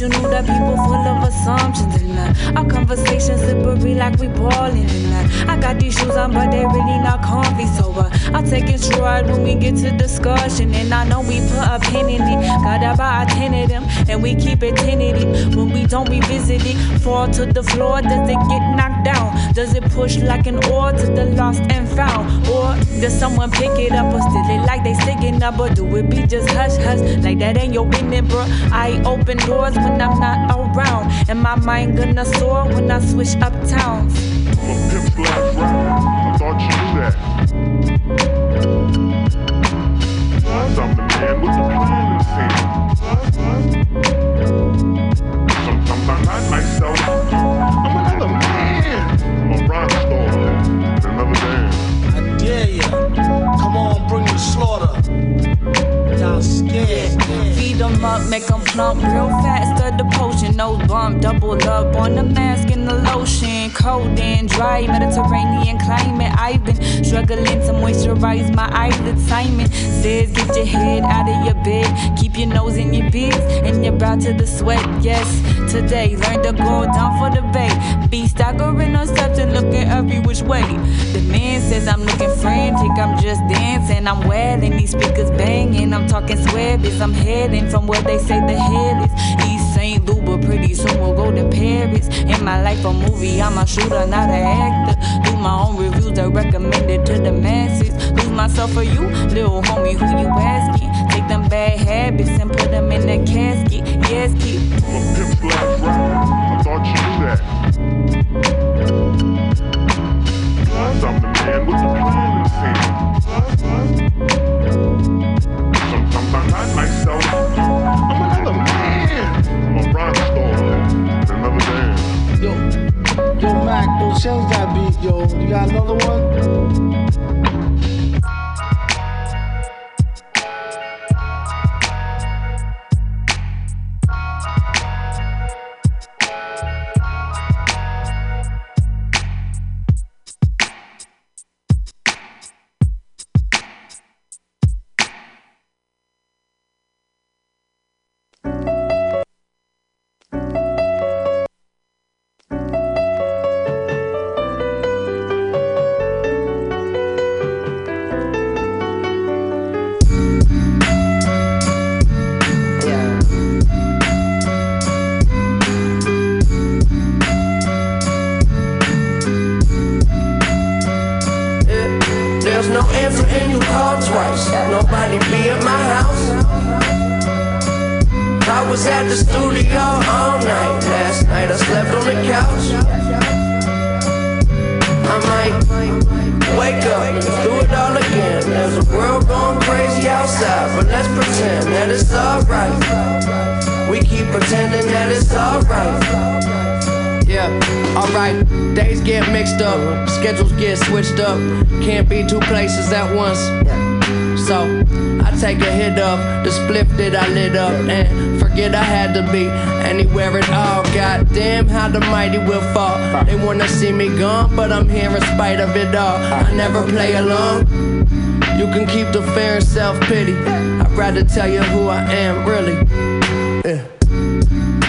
you knew that people full of assumptions and uh, our conversations slippery like we ballin' and uh, I got these shoes on, but they really not comfy. So uh, I'll take it stride when we get to discussion, and I know we put a pin in it. Got about ten of them, and we keep it tinted. When we don't revisit it, fall to the floor, does it get knocked down? Does it push like an oar to the lost and found, or does someone pick it up or steal it like they sticking up, or do it be just hush hush like that ain't your business, bro? I open doors when I'm not around, and my mind gonna soar when I switch uptowns. I'm. I'm the man with the plan in hand. Sometimes I'm not myself. Them up, make them plump real fast. The potion, no bump. Double up on the mask and the lotion. Cold and dry, Mediterranean climate. I've been struggling to moisturize my eyelids. Simon says, get your head out of your bed. Keep your nose in your biz and your brow to the sweat. Yes, today, learn to go down for the bay. Be staggering on and looking every which way. The man says I'm looking frantic, I'm just dancing. I'm wailing, these speakers banging. I'm talking sweabies, I'm heading from where they say the hell is. East St. Louis, but pretty soon we'll go to Paris. In my life, a movie, I'm a shooter, not an actor. Do my own reviews, I recommend it to the masses. Lose myself for you, little homie, who you asking? Take them bad habits and put them in a casket. Yes, keep. I'm. I thought you knew that. I'm the man with the plan in his hand. Sometimes I'm not myself. Change that beat, yo. You got another one? I'm here in spite of it all. I never play along. You can keep the fear and self pity. I'd rather tell you who I am, really. Yeah.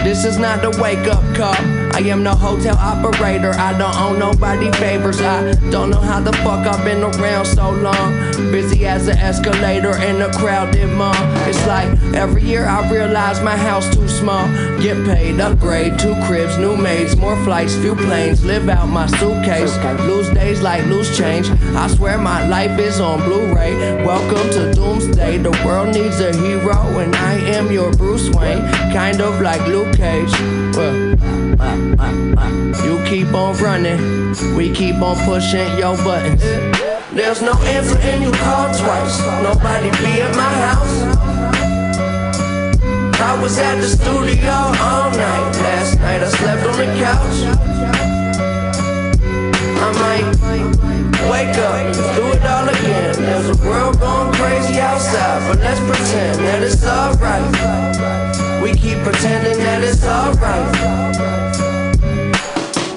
This is not the wake up call. I am the hotel operator. I don't owe nobody favors. I don't know how the fuck I've been around so long. Busy as an escalator in a crowded mall. It's like every year I realize my house too small. Get paid, upgrade, two cribs, new maids, more flights, few planes. Live out my suitcase. Lose days like loose change. I swear my life is on Blu-ray. Welcome to Doomsday. The world needs a hero, and I am your Bruce Wayne. Kind of like Luke Cage. You keep on running, we keep on pushing your buttons. There's no answer and you call twice. Nobody be at my house. I was at the studio all night. Last night I slept on the couch. I might wake up do it all again. There's a world going crazy outside, but let's pretend that it's alright. We keep pretending that it's alright.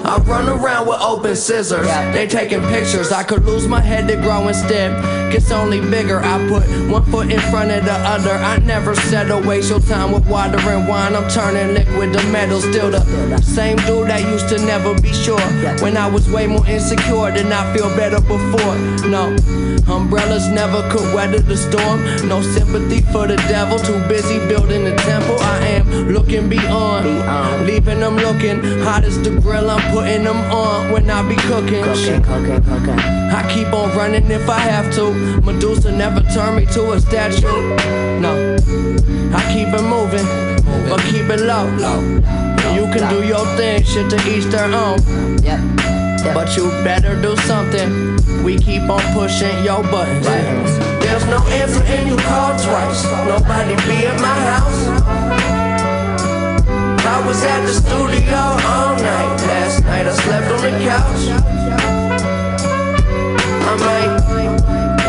I run around with open scissors. They taking pictures. I could lose my head to grow instead. Gets only bigger. I put one foot in front of the other. I never said to waste your time with water and wine. I'm turning liquid to metal. Still the same dude that used to never be sure. When I was way more insecure, did not feel better before. No, umbrellas never could weather the storm. No sympathy for the devil. Too busy building the temple. I am looking beyond. Leaving them looking hot as the grill. I'm putting them on when I be cooking. Shit. I keep on running if I have to. Medusa never turned me to a statue. No, I keep it moving, but keep it low. You can do your thing, shit to each their own. But you better do something. We keep on pushing your buttons. There's no answer and you call twice. Nobody be at my house. I was at the studio all night. Last night I slept on the couch. I might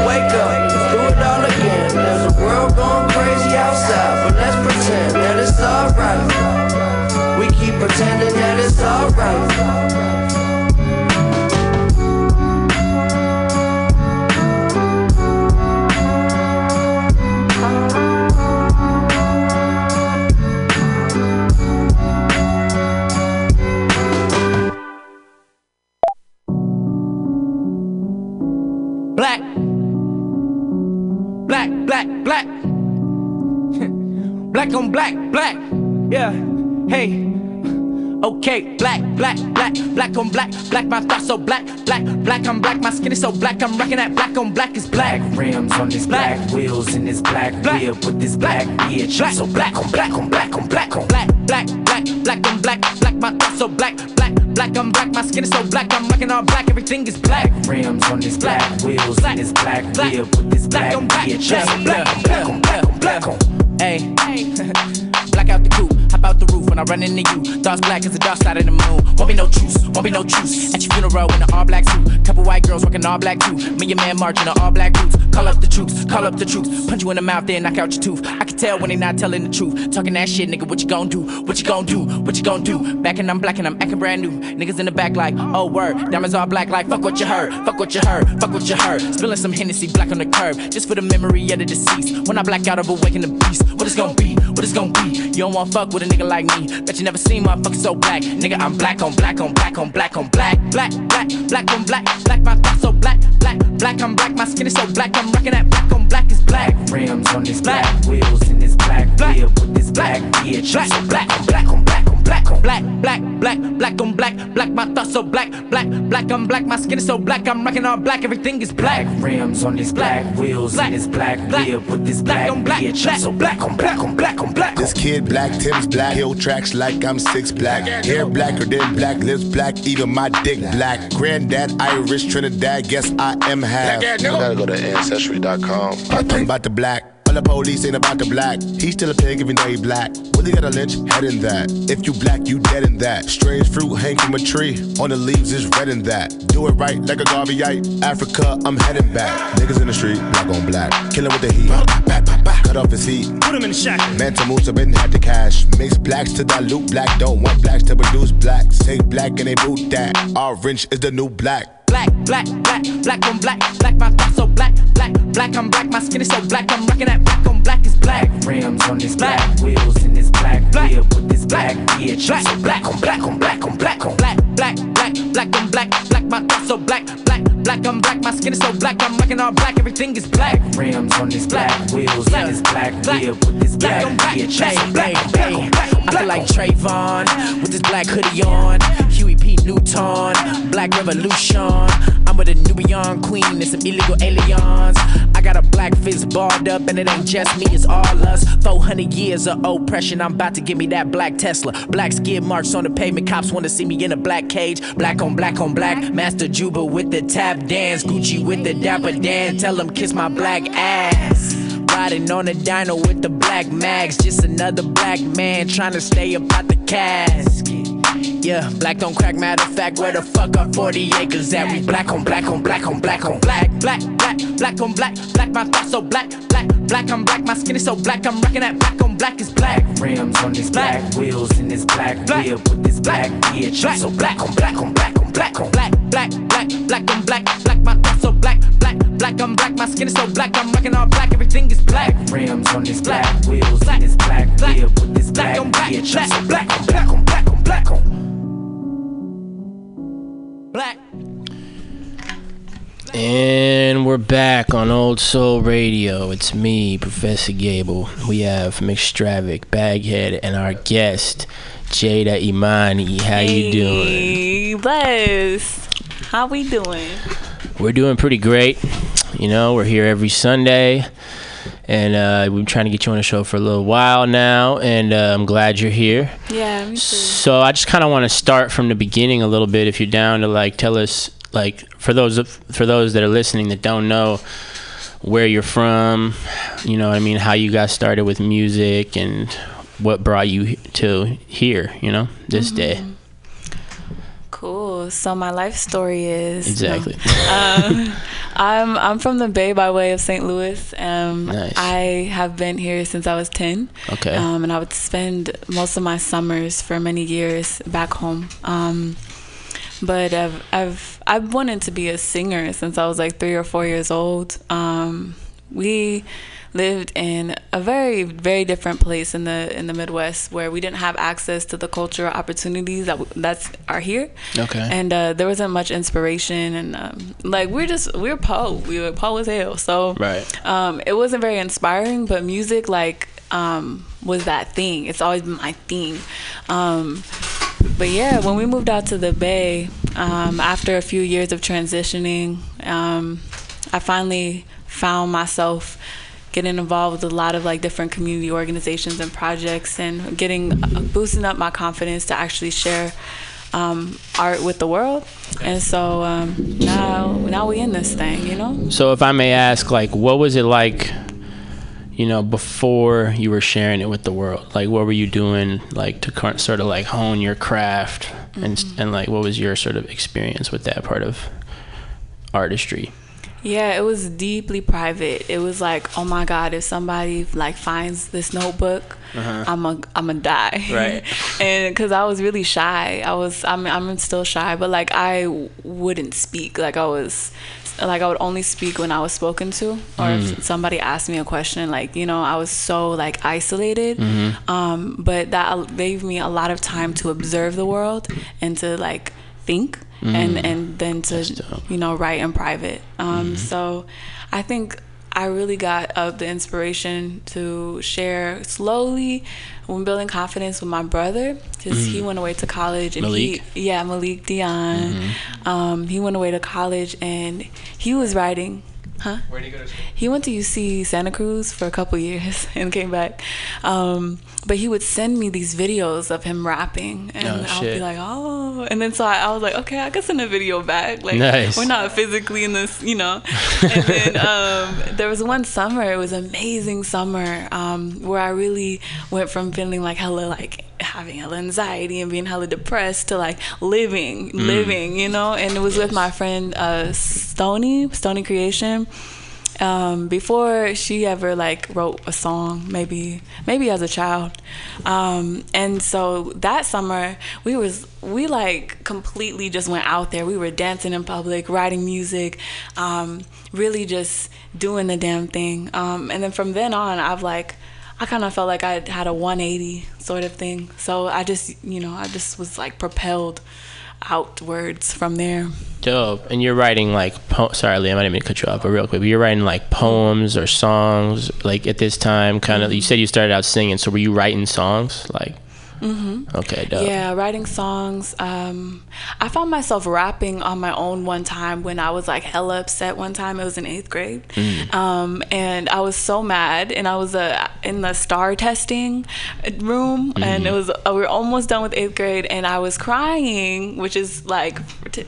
wake up, do it all again. There's a world going crazy outside, but let's pretend that it's alright. We keep pretending that it's alright. Black on black, black. Yeah. Hey. Okay, black, black, black, black on black, black, my thoughts so black, black, black, I'm black, my skin is so black, I'm rocking that black on black is black. Black rims on this black, Black. wheels in this black, Black. whip with this black, bitch. Black. So black on black on black on black on Black, black, black, black on black, black, my thoughts so black, black, black, I'm black, my skin is so black, I'm rocking all black, everything is black. rims on this black, Black. wheels Black. in this black, Black. whip with this Black black, on black. bitch. Black. So black on black on black on black on. Hey, black out the coop, hop out the roof when I run into you. Thoughts black as the dark side of the moon. Won't be no truce, won't be no truce. At your funeral in an all black suit, couple white girls rocking all black too. Me and man marching in all black boots. Call up the troops, call up the troops. Punch you in the mouth, then knock out your tooth. I can tell when they not telling the truth. Talking that shit, nigga, what you gon' do? What you gon' do? What you gon' do? Back and I'm black and I'm acting brand new. Niggas in the back like, oh word. Diamonds all black like, fuck what you heard. Fuck what you heard. Fuck what you heard. Spilling some Hennessy black on the curb, just for the memory of the deceased. When I black out, I've awakened the beast. What it's gon' be? What it's gon' be? You don't wanna fuck with a nigga like me. Bet you never seen motherfuckers so black. Nigga, I'm black on black on black on black on black. Black, black, black on black. Black, my thoughts so black. Black, black, I'm black. My skin is so black. I'm rocking that black on black is black. Rims on this Black. black, wheels in this black, Black. with this black, bitch. Black. So black on black on black on black on. Black, black, black, black on black. Black, my thoughts so black. Black, black, I'm black. My skin is so black. I'm rocking all black. Everything is black. Black rims on this black, Black. wheels Black. in this black, Black. whip with this Black black, on black. bitch. Black. So black on black on black on black. This kid black, Tim's black, hill tracks like I'm six black. Hair blacker than black, lips black, even my dick black. Granddad Irish, Trinidad, guess I am half. I gotta go to ancestry.com. I'm about the black. The police ain't about the black. He's still a pig even though he black. Willie got a lynch, head in that. If you black, you dead in that. Strange fruit hang from a tree. On the leaves is red in that. Do it right like a Garveyite. Africa, I'm heading back. Niggas in the street, black on black. Killing with the heat. Cut off his heat. Put him in the shack. Mansa Musa been had the cash. Mix blacks to dilute black. Don't want blacks to produce blacks. Say black and they boot that. Orange is the new black. Black, black, black, black on black. Black, my thoughts so black. Black, black, I'm black. My skin is so black. I'm rocking that black on black is black. Rims on this Black. black, wheels in this black, Black. whip with this black, bitch. Black. So black on black on black on black on. Black, black, black, black on black. Black, my thoughts so black. Black, black, I'm black. My skin is so black. I'm rocking all black. Everything is black. Rims on this Black. black, wheels Black. in this black, Black. whip with this Black black, black. bitch. So black hey, on black hey. on black on I black feel like on. Trayvon with this black hoodie on. Huey P. Newton, Black Revolution. I'm with a Nubian queen and some illegal aliens. I got a black fist balled up, and it ain't just me, it's all us. 400 years of oppression, I'm about to give me that black Tesla. Black skid marks on the pavement, cops wanna see me in a black cage. Black on black on black, Master Juba with the tap dance, Gucci with the dapper Dan. Tell them kiss my black ass. Riding on a dino with the black mags. Just another black man trying to stay up out the casket. Yeah, black don't crack. Matter of fact, where the fuck are 40 acres at? We black on black on black on black on black, black, black, black, on black, black. My thoughts so black, black, black. I'm black. My skin is so black. I'm rocking that black on black is black. Rims on this black, wheels in this black, Black. wheel with this black bitch. Black. So black on black on black on black on black, black, black, black on black, black. My so black, black, black. I'm black. My skin is so black. I'm rocking all black. Everything is black. Rims on this black, Black. wheels Black. in this black, Black. wheel with this Black black on black. bitch. Black. I'm so black on black on black on black on. Black. And we're back on Old Soul Radio. It's me, Professor Gable. We have Mixtravic, Baghead, and our guest, Jada Imani. How you doing? Hey, Bless. How we doing? We're doing pretty great. You know, we're here every Sunday, and uh, we've been trying to get you on the show for a little while now, and uh, I'm glad you're here. Yeah, me too. So I just kind of want to start from the beginning a little bit, if you're down to like tell us, like for those of, for those that are listening that don't know where you're from, you know, what I mean, how you got started with music and what brought you to here, you know, this day. Cool. So my life story is Exactly. um, I'm I'm from the Bay by way of St. Louis. Um, Nice. I have been here since I was ten. Okay. Um, and I would spend most of my summers for many years back home. Um, but I've I've I've wanted to be a singer since I was like three or four years old. Um, we lived in a very very different place in the in the Midwest where we didn't have access to the cultural opportunities that that's are here. Okay. And uh, there wasn't much inspiration and um, like we're just we're po we were po as hell. So Right. um, it wasn't very inspiring, but music like um, was that thing. It's always been my thing. Um, but yeah, when we moved out to the Bay, um, after a few years of transitioning, um, I finally found myself getting involved with a lot of like different community organizations and projects, and getting uh, boosting up my confidence to actually share um, art with the world. And so um, now, now we in this thing, you know. So if I may ask, like, what was it like, you know, before you were sharing it with the world? Like, what were you doing, like, to sort of like hone your craft, and and like, what was your sort of experience with that part of artistry? Yeah, it was deeply private. It was like, oh my god, if somebody like finds this notebook, uh-huh. I'm a I'm a die. Right. and because I was really shy, I was I'm I'm still shy, but like I wouldn't speak. Like I was. Like I would only speak when I was spoken to, or if mm. somebody asked me a question. Like you know, I was so like isolated. Mm-hmm. Um, but that uh, gave me a lot of time to observe the world and to like think, and and then to you know write in private. Um, so i think i really got uh, the inspiration to share slowly when building confidence with my brother because he went away to college and Malik? he yeah malik dion. Um, he went away to college and he was writing huh Where did you go to school? he went to UC Santa Cruz for a couple years and came back. Um, but he would send me these videos of him rapping, and Oh, I'll be like, "Oh!" And then so I, I was like, "Okay, I can send a video back. Like, Nice. we're not physically in this, you know." and then um, there was one summer. It was amazing summer um, where I really went from feeling like hella like having hella anxiety and being hella depressed to like living, living, you know. And it was with my friend uh, Stony, Stony Creation. Um, before she ever like wrote a song maybe maybe as a child. Um, and so that summer we was we like completely just went out there. We were dancing in public writing music um, really just doing the damn thing. Um, and then from then on i've like i kind of felt like i had a 180 sort of thing so i just you know i just was like propelled outwards from there Dope. And you're writing like, po- sorry, Liam, I didn't mean to cut you off, but real quick, but you're writing like poems or songs, like at this time, kind of. You said you started out singing, so were you writing songs, like? Mm-hmm. Okay, dope. Yeah, writing songs. Um, I found myself rapping on my own one time when I was like hella upset. One time, it was in eighth grade, Mm. um, and I was so mad, and I was uh, in the star testing room, and it was uh, we were almost done with eighth grade, and I was crying, which is like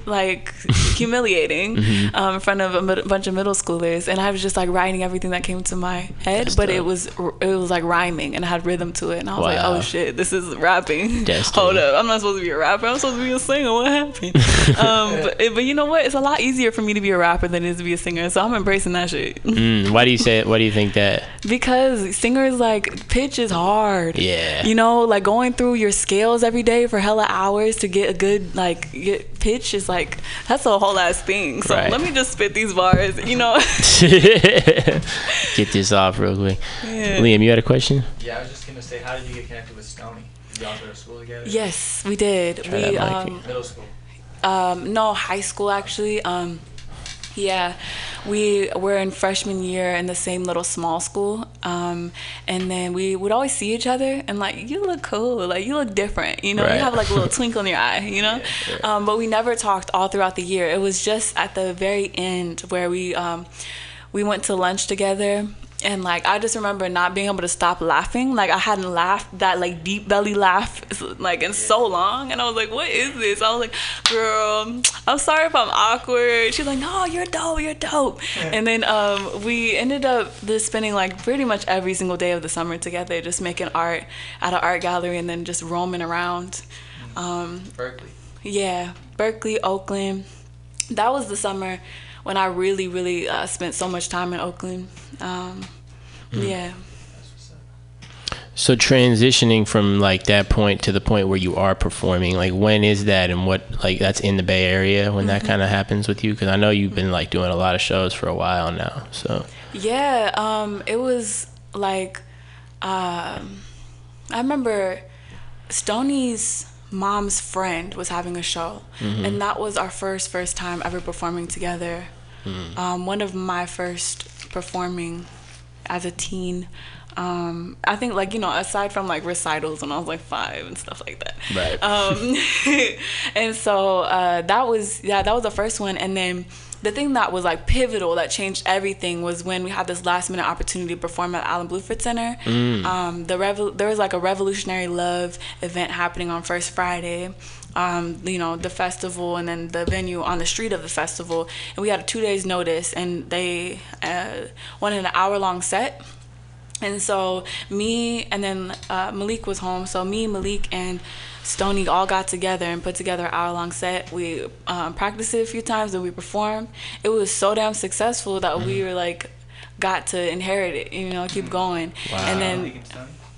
like humiliating um, in front of a mid- bunch of middle schoolers, and I was just like writing everything that came to my head, That's but it was it was like rhyming and it had rhythm to it, and I was like, oh shit, this is rapping. Destiny. Hold up, I'm not supposed to be a rapper. I'm supposed to be a singer. What happened? um, but, but you know what? It's a lot easier for me to be a rapper than it is to be a singer, so I'm embracing that shit. Mm, why do you say? Why do you think that? Because singers like pitch is hard. Yeah. You know, like going through your scales every day for hella hours to get a good like get pitch is like that's a whole ass thing. So Right. let me just spit these bars, you know. Get this off real quick. Yeah. Liam, you had a question? Yeah, I was just gonna say, how did you get connected with Stony? Did y'all go to school together? yes, we did. Try that we mic. um Middle school. um no high school actually. Um yeah, we were in freshman year in the same little small school, um, and then we would always see each other and like you look cool, like you look different, you know, Right. you have like a little twinkle in your eye, you know. Um, but we never talked all throughout the year. It was just at the very end where we um, we went to lunch together. And like I just remember not being able to stop laughing. Like I hadn't laughed that like deep belly laugh like in so long, and I was like, "What is this?" I was like, "Girl, I'm sorry if I'm awkward." She's like, "No, you're dope. You're dope." And then um, we ended up just spending like pretty much every single day of the summer together, just making art at an art gallery, and then just roaming around. Um, Berkeley. yeah, Berkeley, Oakland. That was the summer when I really, really uh, spent so much time in Oakland. Um, Yeah. So transitioning from like that point to the point where you are performing, like when is that and what like that's in the Bay Area when that kind of happens with you? Because I know you've been like doing a lot of shows for a while now. So Yeah, um, it was like, um, I remember Stoney's mom's friend was having a show, and that was our first first time ever performing together. Um, one of my first performing as a teen. Um, I think like you know aside from like recitals when I was like five and stuff like that. Right. Um, and so uh, that was yeah that was the first one, and then the thing that was like pivotal that changed everything was when we had this last minute opportunity to perform at Allen Bluford Center. Um, the revol- there was like a revolutionary love event happening on First Friday. Um, you know the festival and then the venue on the street of the festival, and we had a two days notice, and they uh, wanted an hour long set. And so me and then uh, Malik was home. So me, Malik, and Stony all got together and put together an hour long set. We um, practiced it a few times and we performed. It was so damn successful that we were like got to inherit it. You know, keep going. And then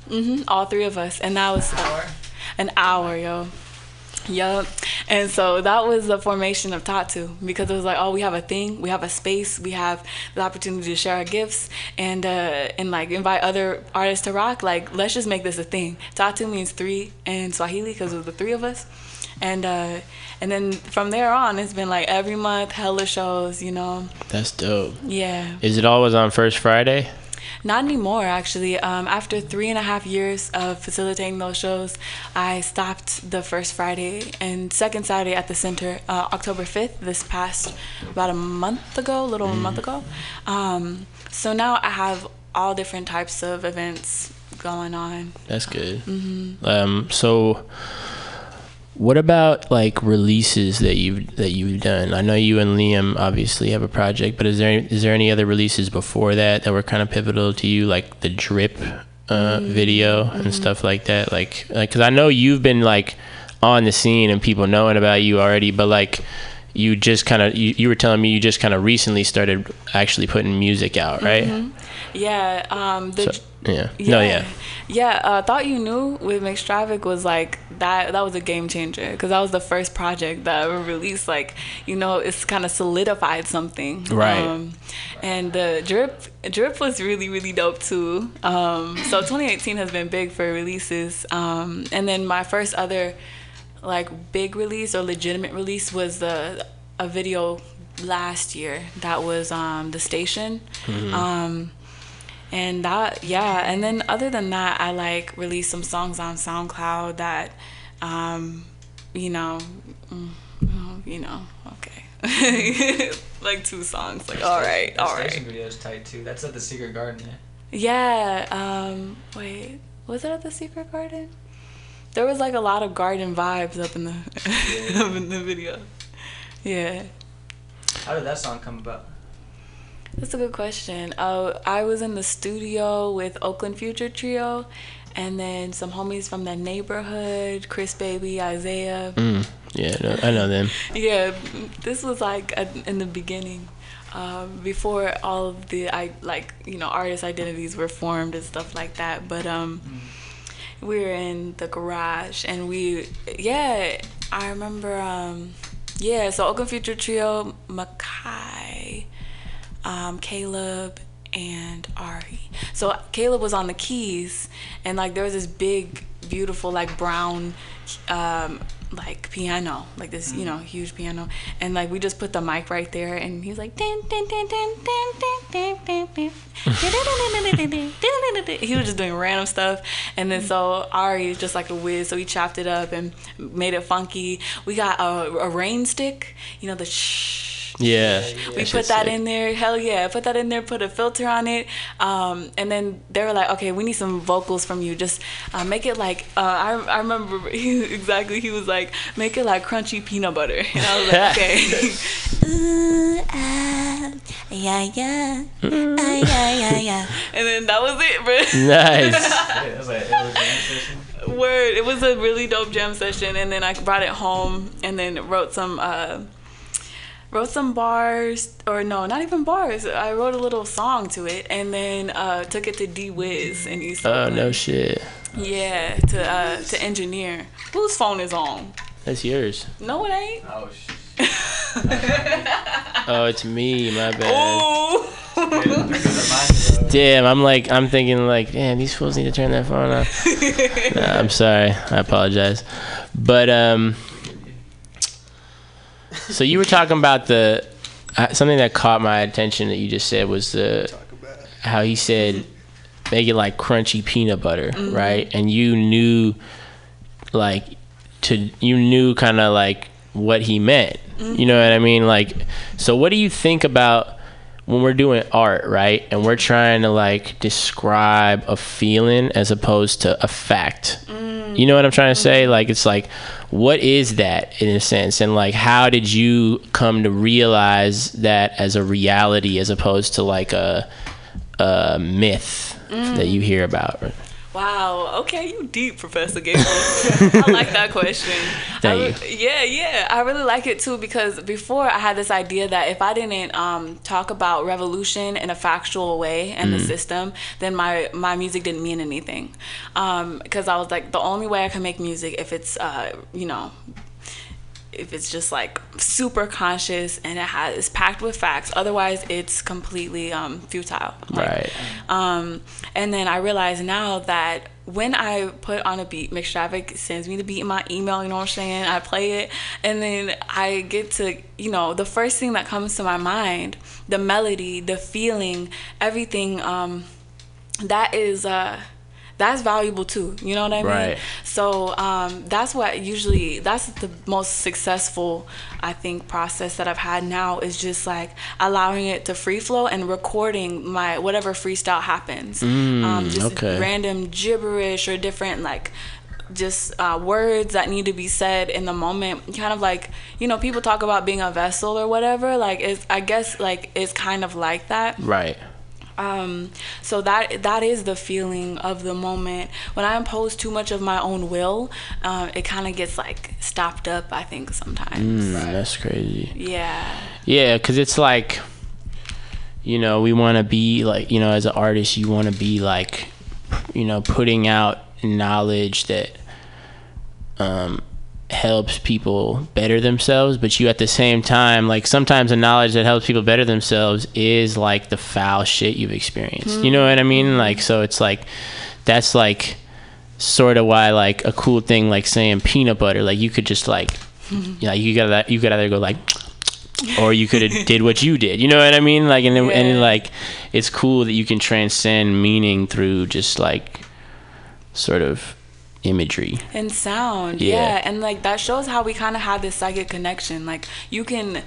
mm-hmm, all three of us, and that was an hour, yo. Yup. And so that was the formation of Tatu because it was like, oh, we have a thing, we have a space, we have the opportunity to share our gifts and uh, and like invite other artists to rock. Like, let's just make this a thing. Tatu means three in Swahili because of the three of us. And uh, and then from there on, it's been like every month, hella shows, you know. that's dope. Yeah. Is it always on First Friday? Not anymore, actually. Um, after three and a half years of facilitating those shows, I stopped the first Friday and second Saturday at the center, uh, October 5th, this past about a month ago, a little a month ago. Um, so now I have all different types of events going on. That's good. Um, so, what about like releases that you've that you've done? I know you and Liam obviously have a project, but is there is there any other releases before that that were kind of pivotal to you, like the drip uh, video and stuff like that? Like, because I know you've been like on the scene and people knowing about you already, but like. You just kind of you, you were telling me you just kind of recently started actually putting music out, right? Yeah, um, the So, yeah. No, yeah. Yeah, uh, thought you knew with Mixtravic was like that. That was a game changer because that was the first project that I ever released. Like, you know, it's kind of solidified something. Right. Um, and the drip, drip was really really dope too. Um, so 2018 has been big for releases. Um, and then my first other like big release or legitimate release was the a video last year that was um the station um and that yeah and then other than that i like released some songs on soundcloud that um you know mm, you know okay like two songs like all right all station right video is tight too. That's at the Secret Garden, yeah. Yeah. Um, wait, was it at the Secret Garden? There was like a lot of garden vibes up in the up in the video. Yeah. How did that song come about? That's a good question. Uh, I was in the studio with Oakland Future Trio, and then some homies from the neighborhood, Chris Baby, Isaiah. Mm, yeah, no, I know them. Yeah, this was like at, in the beginning, um, before all of the I like you know artist identities were formed and stuff like that. But um, we were in the garage and we yeah I remember um, yeah so Oakland Future Trio, Makai, um, Caleb and Ari. So Caleb was on the keys, and like there was this big, beautiful, like brown, um, like piano, like this, you mm-hmm. know, huge piano, and like we just put the mic right there, and he was like, he was just doing random stuff, and then so Ari is just like a whiz, so he chopped it up and made it funky. We got a, a rain stick, you know, the shh yeah. We put that in there. Hell yeah, put that in there. Put a filter on it, um, and then they were like, "Okay, we need some vocals from you. Just uh, make it like uh, I, I remember he, exactly. He was like, make it like crunchy peanut butter, and I was like, okay. Ooh, ah, yeah, yeah, ah, yeah, yeah, yeah. And then that was it, bro. Nice. it was like it was a jam session. Word. It was a really dope jam session, and then I brought it home, and then wrote some. Uh, wrote some bars or no not even bars i wrote a little song to it and then uh, took it to d wiz in east Oh Oakland. no shit. yeah to uh, to engineer whose phone is on That's yours. no it ain't Oh shit. Oh, it's me. My bad. Damn, I'm like, I'm thinking like, damn, these fools need to turn their phone off. nah, I'm sorry. I apologize. But um, so you were talking about the uh, something that caught my attention that you just said was the how he said make it like crunchy peanut butter, Mhm. right? And you knew like to you knew kind of like what he meant. You know what I mean? Like, so what do you think about when we're doing art, right? And we're trying to like describe a feeling as opposed to a fact. Mm. You know what I'm trying to say? Mm-hmm. Like, it's like, what is that in a sense? And like, how did you come to realize that as a reality as opposed to like a, a myth that you mm. hear about? Wow. Okay, you deep, Professor Gable. I like that question. Re- Yeah, yeah. I really like it too because before I had this idea that if I didn't um, talk about revolution in a factual way and the Mm. system, then my my music didn't mean anything. Because I was like, the only way I can make music if it's uh, you know if it's just like super conscious and it has it's packed with facts otherwise it's completely um, futile Like, Right. um, and then I realize now that when I put on a beat, Mix Traffic sends me the beat in my email, you know what I'm saying? I play it, and then I get to, you know, the first thing that comes to my mind, the melody, the feeling, everything, um, that is, uh, that's valuable too. You know what I mean? Right. So um, that's what usually that's the most successful I think process that I've had now is just like allowing it to free flow and recording my whatever freestyle happens. Mm, um, just okay. random gibberish or different like just uh, words that need to be said in the moment kind of like you know people talk about being a vessel or whatever like it's i guess like it's kind of like that Right. Um, so that that is the feeling of the moment. When I impose too much of my own will, uh, it kind of gets like stopped up. I think sometimes. Mm, that's crazy. Yeah. Yeah, because it's like, you know, we want to be like, you know, as an artist, you want to be like, you know, putting out knowledge that um, helps people better themselves. But you, at the same time, like sometimes the knowledge that helps people better themselves is like the foul shit you've experienced. You know what I mean? Mm-hmm. Like, so it's like, that's like sort of why like a cool thing like saying peanut butter like you could just like mm-hmm. yeah you gotta you could either go like or you could have did what you did you know what i mean like and then, and then, like it's cool that you can transcend meaning through just like sort of imagery And sound, Yeah. yeah. And like that shows how we kind of have this psychic connection. Like you can,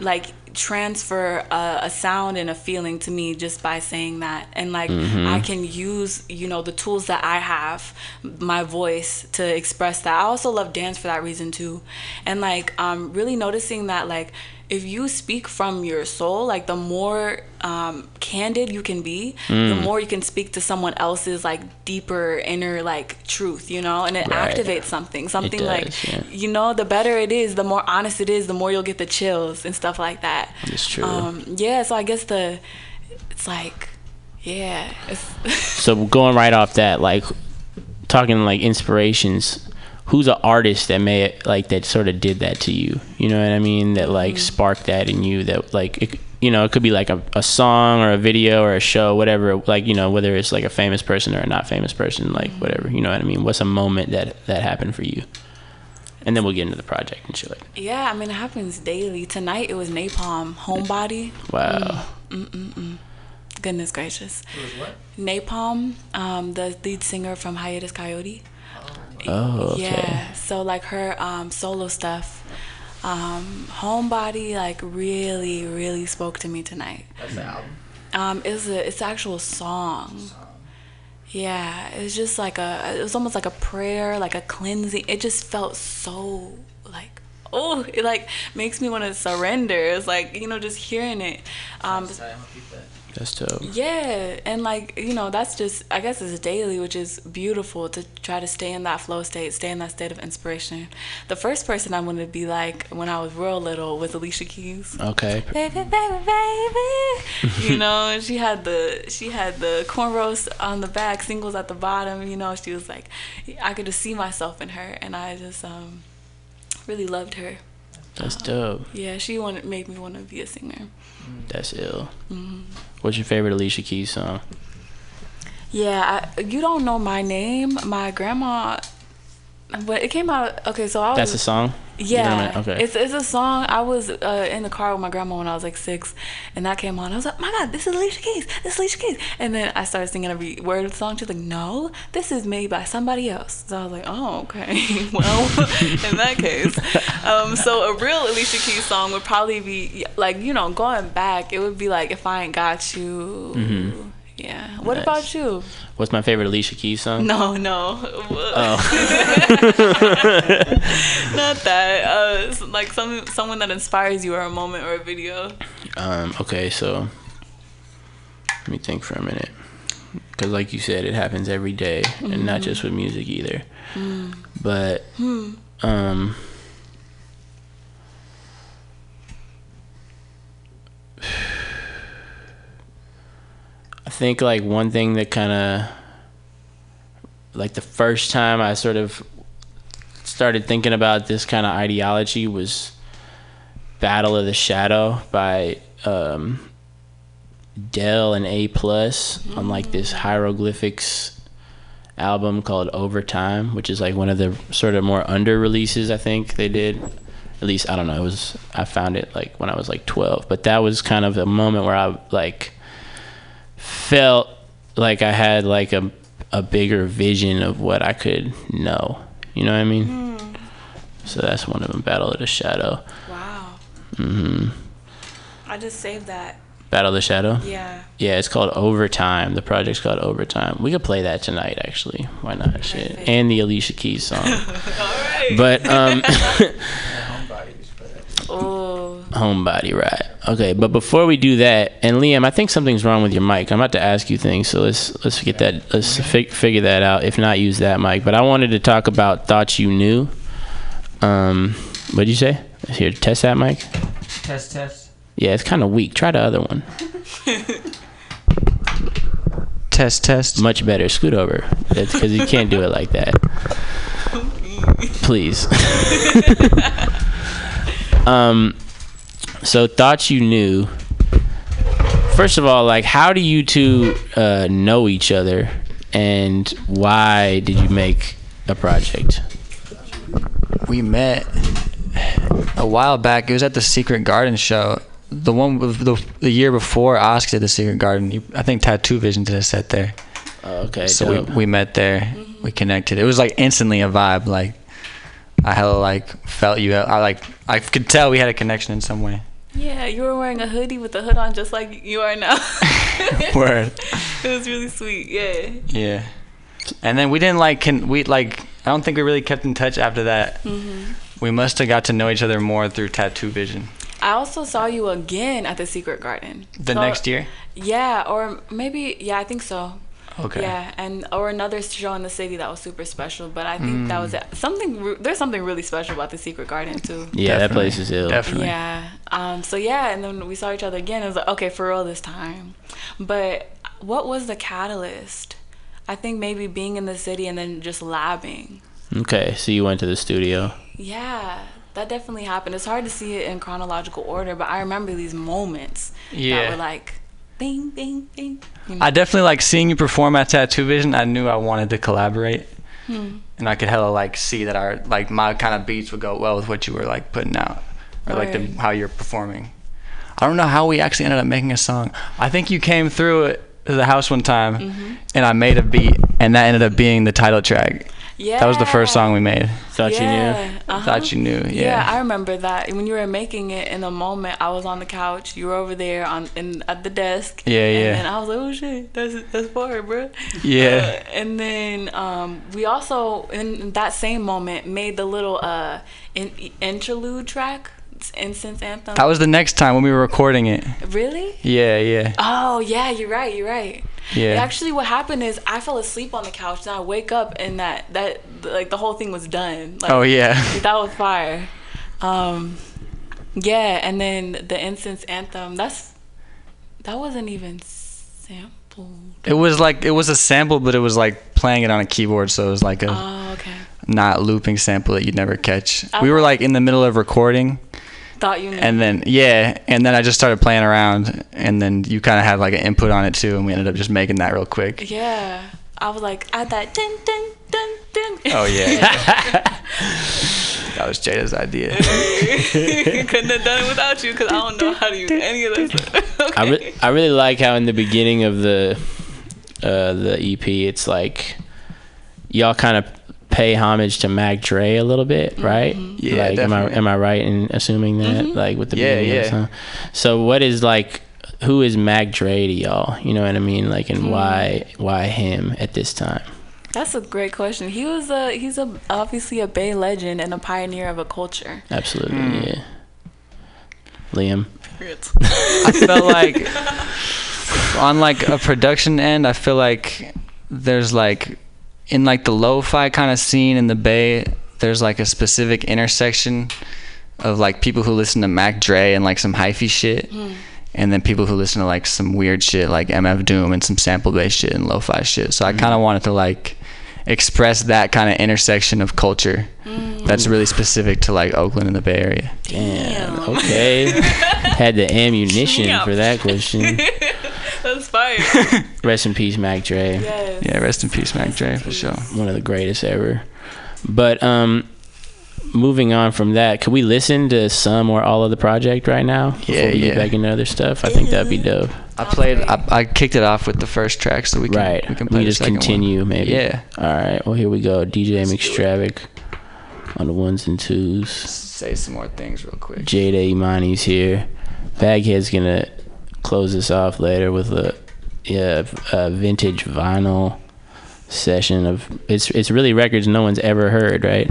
like transfer a, a sound and a feeling to me just by saying that and like Mhm. i can use you know the tools that i have my voice to express that i also love dance for that reason too and like um really noticing that like if you speak from your soul like the more um candid you can be the Mm. more you can speak to someone else's like deeper inner like truth you know and it Right. activates something something like yeah. you know the better it is the more honest it is the more you'll get the chills and stuff like that It's true. um yeah so i guess the it's like yeah it's So going right off that, like talking like inspirations, who's an artist that may like that sort of did that to you? You know what I mean? That like Mm-hmm. sparked that in you. That like it, you know it could be like a, a song or a video or a show, whatever. Like you know whether it's like a famous person or a not famous person, like Mm-hmm. whatever. You know what I mean? What's a moment that that happened for you? And then we'll get into the project and shit like. yeah i mean it happens daily tonight it was Nai Palm homebody Wow. mm, mm, mm. goodness gracious It was what? Nai Palm um the lead singer from Hiatus Kaiyote Oh, okay. Yeah. So like her um, solo stuff, um, Homebody like really really spoke to me tonight. That's the album. Um, it's a it's an actual song. Yeah, it's just like a it was almost like a prayer, like a cleansing. It just felt so like oh, it like makes me want to surrender. It's like you know just hearing it. Um, Sounds tight. I'm gonna keep that. That's dope. yeah, and like you know, that's just I guess it's daily, which is beautiful to try to stay in that flow state, stay in that state of inspiration. The first person I wanted to be like when I was real little was Alicia Keys. Okay. Baby, baby, baby. you know, and she had the she had the cornrows on the back, singles at the bottom. You know, she was like, I could just see myself in her, and I just um really loved her. That's dope. Yeah, she wanted made me want to be a singer. That's ill. Mhm. What's your favorite Alicia Keys song? Yeah, I, you don't know my name. My grandma, but it came out. Okay, so I was. That's a song. You know I Yeah, mean? Okay. it's it's a song. I was uh, in the car with my grandma when I was like six, and that came on. I was like, "My God, this is Alicia Keys! This is Alicia Keys!" And then I started singing every word of the song. She's like, "No, this is made by somebody else." So I was like, "Oh, okay. well, in that case, um, so a real Alicia Keys song would probably be like, you know, going back, it would be like "If I Ain't Got You." Mhm. Yeah. What Nice. about you? What's my favorite Alicia Keys song? No, no. Oh. Not that. Uh, it's like some someone that inspires you or a moment or a video. Um, okay, so let me think for a minute. Because, like you said, it happens every day, and not Mhm. just with music either. Mm. But, Hmm. um, I think like one thing that kind of, like the first time I sort of started thinking about this kind of ideology was Battle of the Shadow by um, Del and A Plus on like this hieroglyphics album called Overtime, which is like one of the sort of more under releases I think they did. At least I don't know. It was I found it like when I was like 12, but that was kind of a moment where I like felt like I had like a a bigger vision of what I could know. You know what I mean? So that's one of them. Battle of the Shadow. Wow. hmm I just saved that. Battle of the Shadow. Yeah. Yeah, it's called Overtime. The project's called Overtime. We could play that tonight, actually. Why not? Shit. And the Alicia Keys song. All right. But um, Oh. Homebody, right? Okay, but before we do that, and Liam, I think something's wrong with your mic. I'm about to ask you things, so let's let's get that let's fig- figure that out. If not, use that mic. But I wanted to talk about thoughts you knew. Um, what'd you say? Here, test that mic. Test, test. Yeah, it's kind of weak. Try the other one. Test, test. Much better. Scoot over. That's because you can't do it like that. Please. um, so thoughts you knew. First of all, like, how do you two uh, know each other, and why did you make a project? we met a while back. It was at the Secret Garden show. The one the, the year before Oscar did the Secret Garden. I think Tatu Vision did a set there. Oh, okay. So we, we met there. We connected. It was like instantly a vibe. Like I hella like felt you. I like I could tell we had a connection in some way. Yeah, you were wearing a hoodie with the hood on, just like you are now. Word. It was really sweet. Yeah. Yeah. And then we didn't like can we like I don't think we really kept in touch after that. hmm We must have got to know each other more through Tatu Vision. I also saw you again at the Secret Garden. The So- next year? Yeah, or maybe yeah, I think so. Okay. Yeah, and or another show in the city that was super special, but I think that was Mm. it. something. There's something really special about the Secret Garden too. Yeah, that place is ill. Definitely. Yeah. Um. So yeah, and then we saw each other again. It was like okay, for real this time. But what was the catalyst? I think maybe being in the city and then just labbing. Okay, so you went to the studio. Yeah, that definitely happened. It's hard to see it in chronological order, but I remember these moments that Yeah. were like, bing, bing, bing. You know? I definitely like seeing you perform at Tatu Vision. I knew I wanted to collaborate. Hmm. And I could hella like see that our like my kind of beats would go well with what you were like putting out. Or like the how you're performing. I don't know how we actually ended up making a song. I think you came through it to the house one time Mm-hmm. and I made a beat and that ended up being the title track. Yeah. That was the first song we made. Thought you knew. uh-huh. Thought you knew, yeah. I remember that. When you were making it in the moment, I was on the couch. You were over there on in at the desk. Yeah, and yeah. And I was like, oh shit, that's that's for fire, bro. Yeah. Uh, and then um, we also in that same moment made the little uh in, interlude track, incense anthem. That was the next time when we were recording it. really. Yeah, yeah. Oh yeah, you're right. You're right. Yeah. Actually, what happened is I fell asleep on the couch. and I wake up and that that like the whole thing was done. Like, Oh, yeah. that was fire. Um, yeah, and then the incense anthem. That's that wasn't even sampled. It was like it was a sample, but it was like playing it on a keyboard, so it was like a Oh, okay. not looping sample that you'd never catch. I we were like in the middle of recording, Thought you knew. and then yeah, and then I just started playing around, and then you kind of had like an input on it too, and we ended up just making that real quick. yeah, I was like, I thought dun dun dun dun. Oh yeah, that was Jada's idea. Couldn't have done it without you because I don't know how to use any of this. I, re- I really like how in the beginning of the uh, the EP, it's like y'all kind of pay homage to Mac Dre a little bit, mm-hmm. right? Yeah, like, am I am I right in assuming that? Mm-hmm. Like with the Yeah, beginning of the yeah. song? So what is like? Who is Mac Dre to y'all? You know what I mean? Like, and mm-hmm. why why him at this time? That's a great question. He was a he's a obviously a Bay legend and a pioneer of a culture. Absolutely, Hmm. yeah. Liam. I felt like on like a production end, I feel like there's like in like the lo-fi kind of scene in the Bay, there's like a specific intersection of like people who listen to Mac Dre and like some hyphy shit. Hmm. And then people who listen to like some weird shit like MF Doom and some sample based shit and lo-fi shit. So I hmm. kind of wanted to like express that kind of intersection of culture hmm. that's really specific to like Oakland and the Bay Area. Damn. Okay. Had the ammunition for that question. That's fire. Rest in peace, Mac Dre. yes. Yeah, rest in peace, Mac Dre, for sure. One of the greatest ever. But um, moving on from that, could we listen to some or all of the project right now? Before Yeah, we yeah. get back into other stuff. I think that'd be dope. I played. I, I kicked it off with the first track, so we can right. we can play we the just second one. continue, maybe. Yeah. All right. Well, here we go. DJ McStravic on the ones and twos. Say some more things real quick. Jada Imani's here. Baghead's gonna close this off later with a yeah a vintage vinyl session of it's it's really records no one's ever heard, right?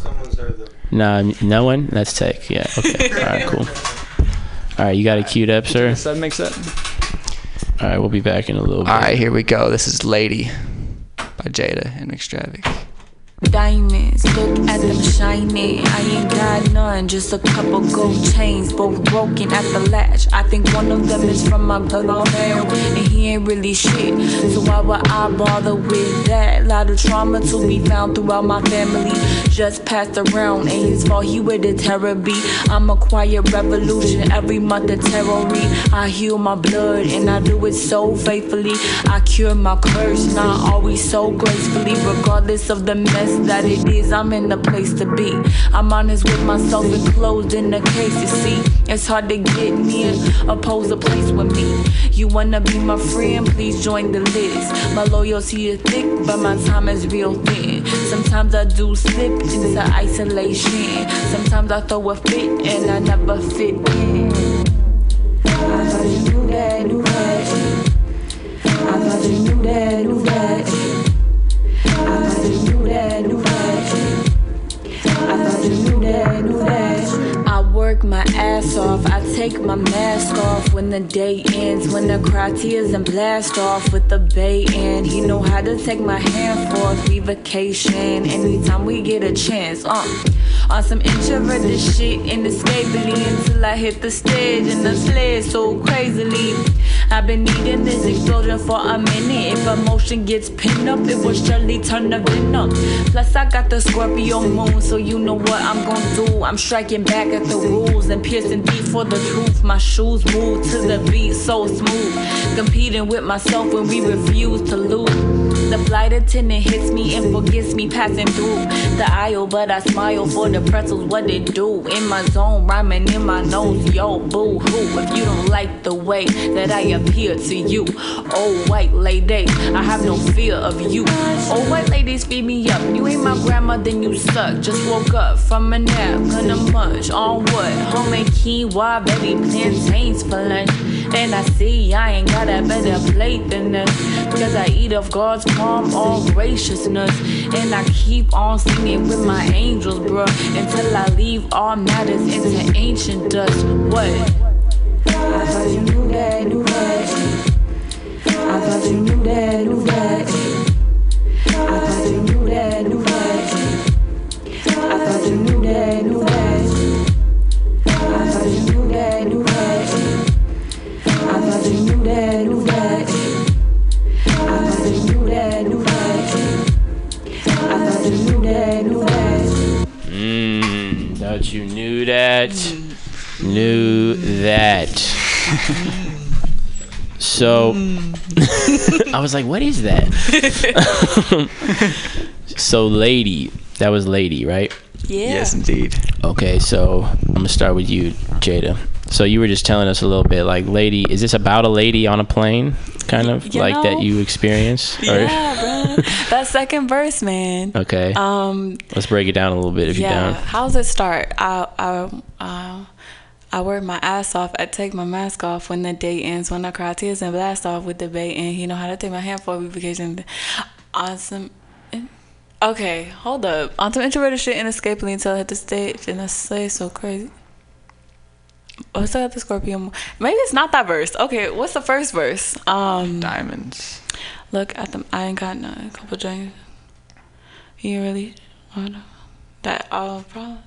Someone's heard them. No, no one. That's tech. Yeah. Okay. All right. Cool. All right. You got it queued up, sir. Does that make sense? All right. We'll be back in a little bit. All right, here we go. This is "Lady" by Jada and McStravic. Diamonds, look at them shining. I ain't got none, just a couple gold chains, both broken at the latch. I think one of them is from my brother and he ain't really shit. So why would I bother with that? Lot of trauma to be found throughout my family. Just passed around, ain't his fault. He with the terror beat. I'm a quiet revolution every month of terror. I heal my blood and I do it so faithfully. I cure my curse, not always so gracefully, regardless of the mess best that it is. I'm in the place to be. I'm honest with myself, enclosed in the case. You see, it's hard to get near, oppose a place with me. You wanna be my friend? Please join the list. My loyalty is thick, but my time is real thin. Sometimes I do slip into isolation. Sometimes I throw a fit and I never fit in. I thought you knew that, knew that. I thought you knew that, knew that. I work my ass off. I take my mask off when the day ends. When the cry tears and blast off with the bay end. He know how to take my hand forth. We vacation anytime we get a chance. Uh, on some introverted shit, inescapably until I hit the stage and the sled so crazily. I've been needing this explosion for a minute. If emotion gets pinned up, it will surely turn to venom. Plus, I got the Scorpio moon, so you know what I'm gonna do. I'm striking back at the rules and piercing deep for the truth. My shoes move to the beat so smooth. Competing with myself when we refuse to lose. The flight attendant hits me and forgets me passing through the aisle, but I smile for the pretzels. What it do in my zone, rhyming in my nose. Yo, boo hoo. If you don't like the way that I appear to you, oh white lady, I have no fear of you. Oh white ladies, feed me up. You ain't my grandma, then you suck. Just woke up from a nap, gonna munch on what? Homemade quinoa, baby plantains for lunch. And I see I ain't got a better plate than this. Because I eat of God's palm, all graciousness. And I keep on singing with my angels, bruh. Until I leave all matters into ancient dust. What? I thought you knew that, knew that. I thought you knew that, knew that. I thought you knew that, knew that. I thought you knew that, knew that. You knew that. Knew that. So I was like, what is that? so lady, that was lady, right? Yeah. Yes, indeed. Okay, so I'm gonna start with you, Jada. So you were just telling us a little bit, like, lady. Is this about a lady on a plane, kind of You like that you experienced? Or- Yeah, bro. That second verse, man. Okay. Um, Let's break it down a little bit if yeah. you're down. How does it start? I I uh, I work my ass off. I take my mask off when the day ends. When I cry tears and blast off with the bait and you know how to take my hand for a vacation. On some. Okay, hold up. On some introverted shit inescapably until I hit the stage and I say so crazy. What's that? The Scorpio? mo- Maybe it's not that verse. Okay, what's the first verse? Um, Diamonds. Look at them. I ain't got no, a couple drinks. You really wanna that? all probably.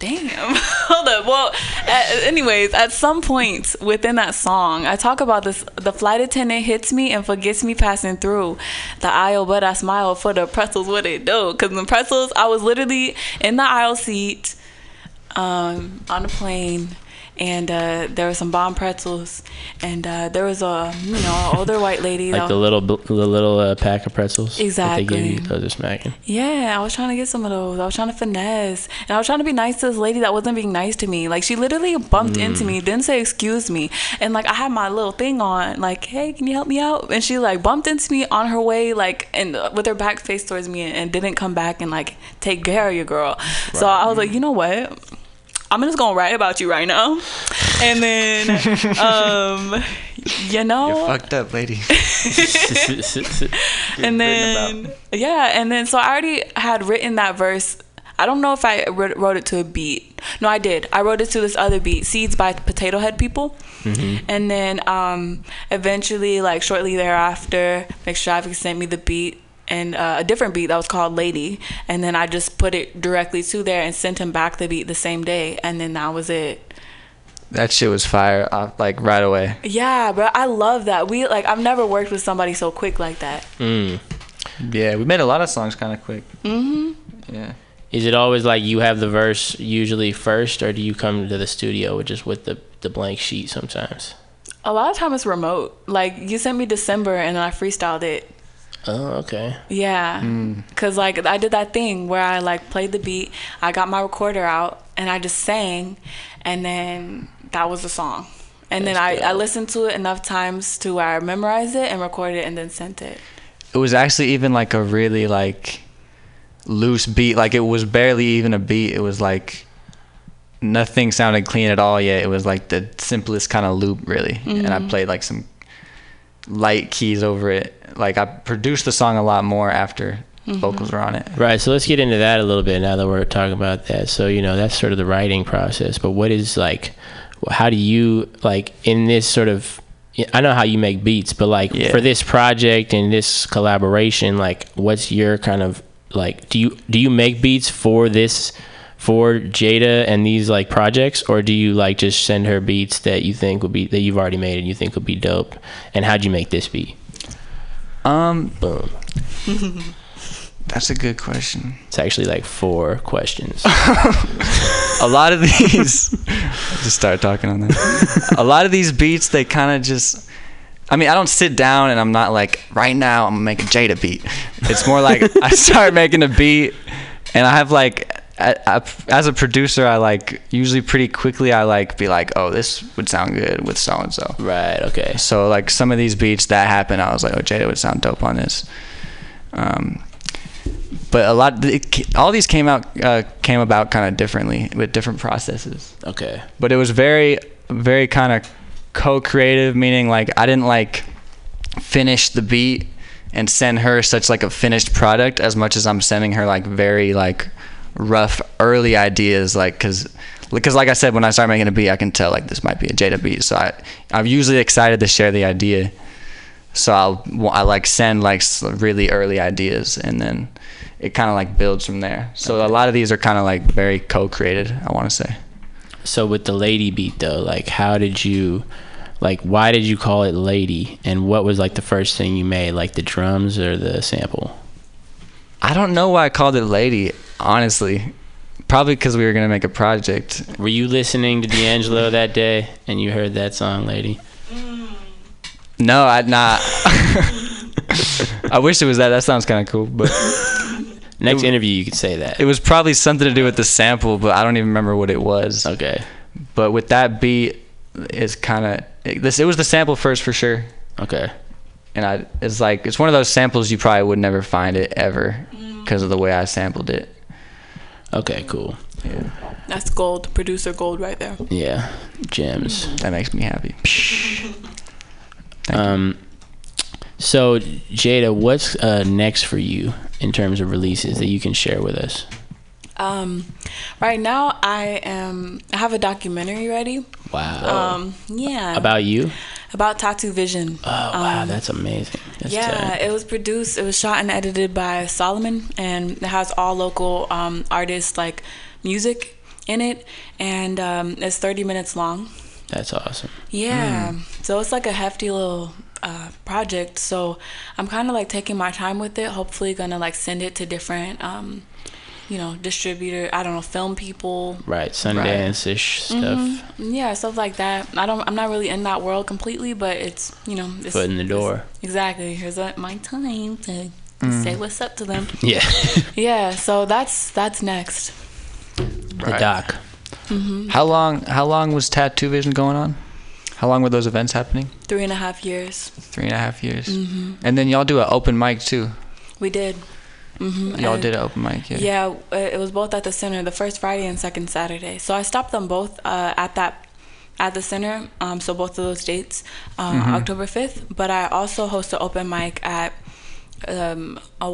Damn. Hold up. Well, at, anyways, at some point within that song, I talk about this. The flight attendant hits me and forgets me passing through the aisle, but I smile for the pretzels. What it do? Cause the pretzels, I was literally in the aisle seat, um, on a plane. And uh, there were some bomb pretzels, and uh, there was a you know older white lady. Like the little, the little uh, pack of pretzels. That they Exactly. you. Those are smacking. Yeah, I was trying to get some of those. I was trying to finesse. And I was trying to be nice to this lady that wasn't being nice to me. Like, she literally bumped Mm. into me, didn't say excuse me. And, like, I had my little thing on, like, hey, can you help me out? And she, like, bumped into me on her way, like, and with her back face towards me and, and didn't come back and, like, take care of your girl. So I was like, you know what? I'm just gonna write about you right now. And then, um, you know, You're fucked up, lady. and then yeah and then so i already had written that verse i don't know if i wrote wrote it to a beat no i did i wrote it to this other beat seeds by Potatohead People Mhm. and then um eventually like shortly thereafter mcstravic sent me the beat and uh, a different beat that was called lady and then i just put it directly to there and sent him back the beat the same day and then that was it That shit was fire, uh, like right away. yeah but i love that we like i've never worked with somebody so quick like that Mm. Yeah, we made a lot of songs kind of quick. mm-hmm Yeah. Is it always like you have the verse usually first, or do you come to the studio with just with the the blank sheet sometimes? A lot of time it's remote. Like you sent me December and then I freestyled it. Oh, okay. Yeah. Mm. Cause like I did that thing where I like played the beat, I got my recorder out, and I just sang, and then that was the song. And then I, I listened to it enough times to where I memorized it and recorded it and then sent it. It was actually even like a really like loose beat. Like it was barely even a beat. It was like nothing sounded clean at all yet. It was like the simplest kind of loop really. And I Mhm. played like some light keys over it. Like I produced the song a lot more after Mhm. vocals were on it. Right. So let's get into that a little bit now that we're talking about that. So, you know, that's sort of the writing process. But what is like, how do you, like, in this sort of, I know how you make beats, but like Yeah. for this project and this collaboration, like, what's your kind of, like, do you, do you make beats for this, for Jada and these like projects, or do you like just send her beats that you think would be, that you've already made and you think would be dope? And how'd you make this beat? Um, Boom. That's a good question. It's actually like four questions. a lot of these just start talking on that a lot of these beats they kind of just i mean i don't sit down and i'm not like right now i'm gonna make a jada beat it's more like i start making a beat and i have like as a producer i like usually pretty quickly i like be like oh this would sound good with so and so right okay. So like some of these beats that happened, i was like oh jada would sound dope on this. Um but a lot it, all these came out uh, came about kind of differently with different processes. Okay. but it was very very kind of co-creative meaning like i didn't like finish the beat and send her such like a finished product as much as i'm sending her like very like rough early ideas like because because like i said when i start making a beat i can tell like this might be a jada beat. So i i'm usually excited to share the idea. So i'll i like send like really early ideas and then it kind of like builds from there. So a lot of these are kind of like very co-created i want to say. So with the lady beat though, like how did you like why did you call it lady? And what was like the first thing you made like the drums or the sample? I don't know why I called it Lady, honestly. Probably because we were gonna make a project. Were you listening to D'Angelo that day and you heard that song Lady? No, I'd not. I wish it was that. That sounds kind of cool, but Next interview you could say that. it was probably something to do with the sample, but I don't even remember what it was. Okay. But with that beat, it's kind of it, this. It was the sample first for sure. Okay. And I, it's like it's one of those samples you probably would never find it ever because of the way I sampled it. Okay, cool. Yeah. That's gold, producer gold right there. Yeah. Gems. That makes me happy. Um so Jada, what's uh, next for you in terms of releases that you can share with us? Um, right now I am I have a documentary ready. Wow. Um, yeah. About you? About Tatu Vision. Oh wow, Um, that's amazing. That's yeah, tight. it was produced. It was shot and edited by Solomon, and it has all local um, artists like music in it, and um, it's 30 minutes long. That's awesome. Yeah, so it's like a hefty little uh, project. So I'm kind of like taking my time with it. Hopefully, gonna like send it to different, um, you know, distributor. I don't know, film people. Right, Sundance ish stuff. Mhm. Yeah, stuff like that. I don't. I'm not really in that world completely, but it's you know, it's, Foot in the door. Exactly. Here's my time to Mm. say what's up to them. Yeah. yeah. So that's that's next. The doc. hmm How long? How long was Tatu Vision going on? How long were those events happening? Three and a half years. Three and a half years. Mhm. And then y'all do an open mic too. We did. Hmm Y'all did an open mic, yeah. Yeah, uh, it was both at the center, the first Friday and second Saturday. So I stopped them both uh, at that at the center. Um, so both of those dates, uh, Mhm. October fifth. But I also host an open mic at um, a,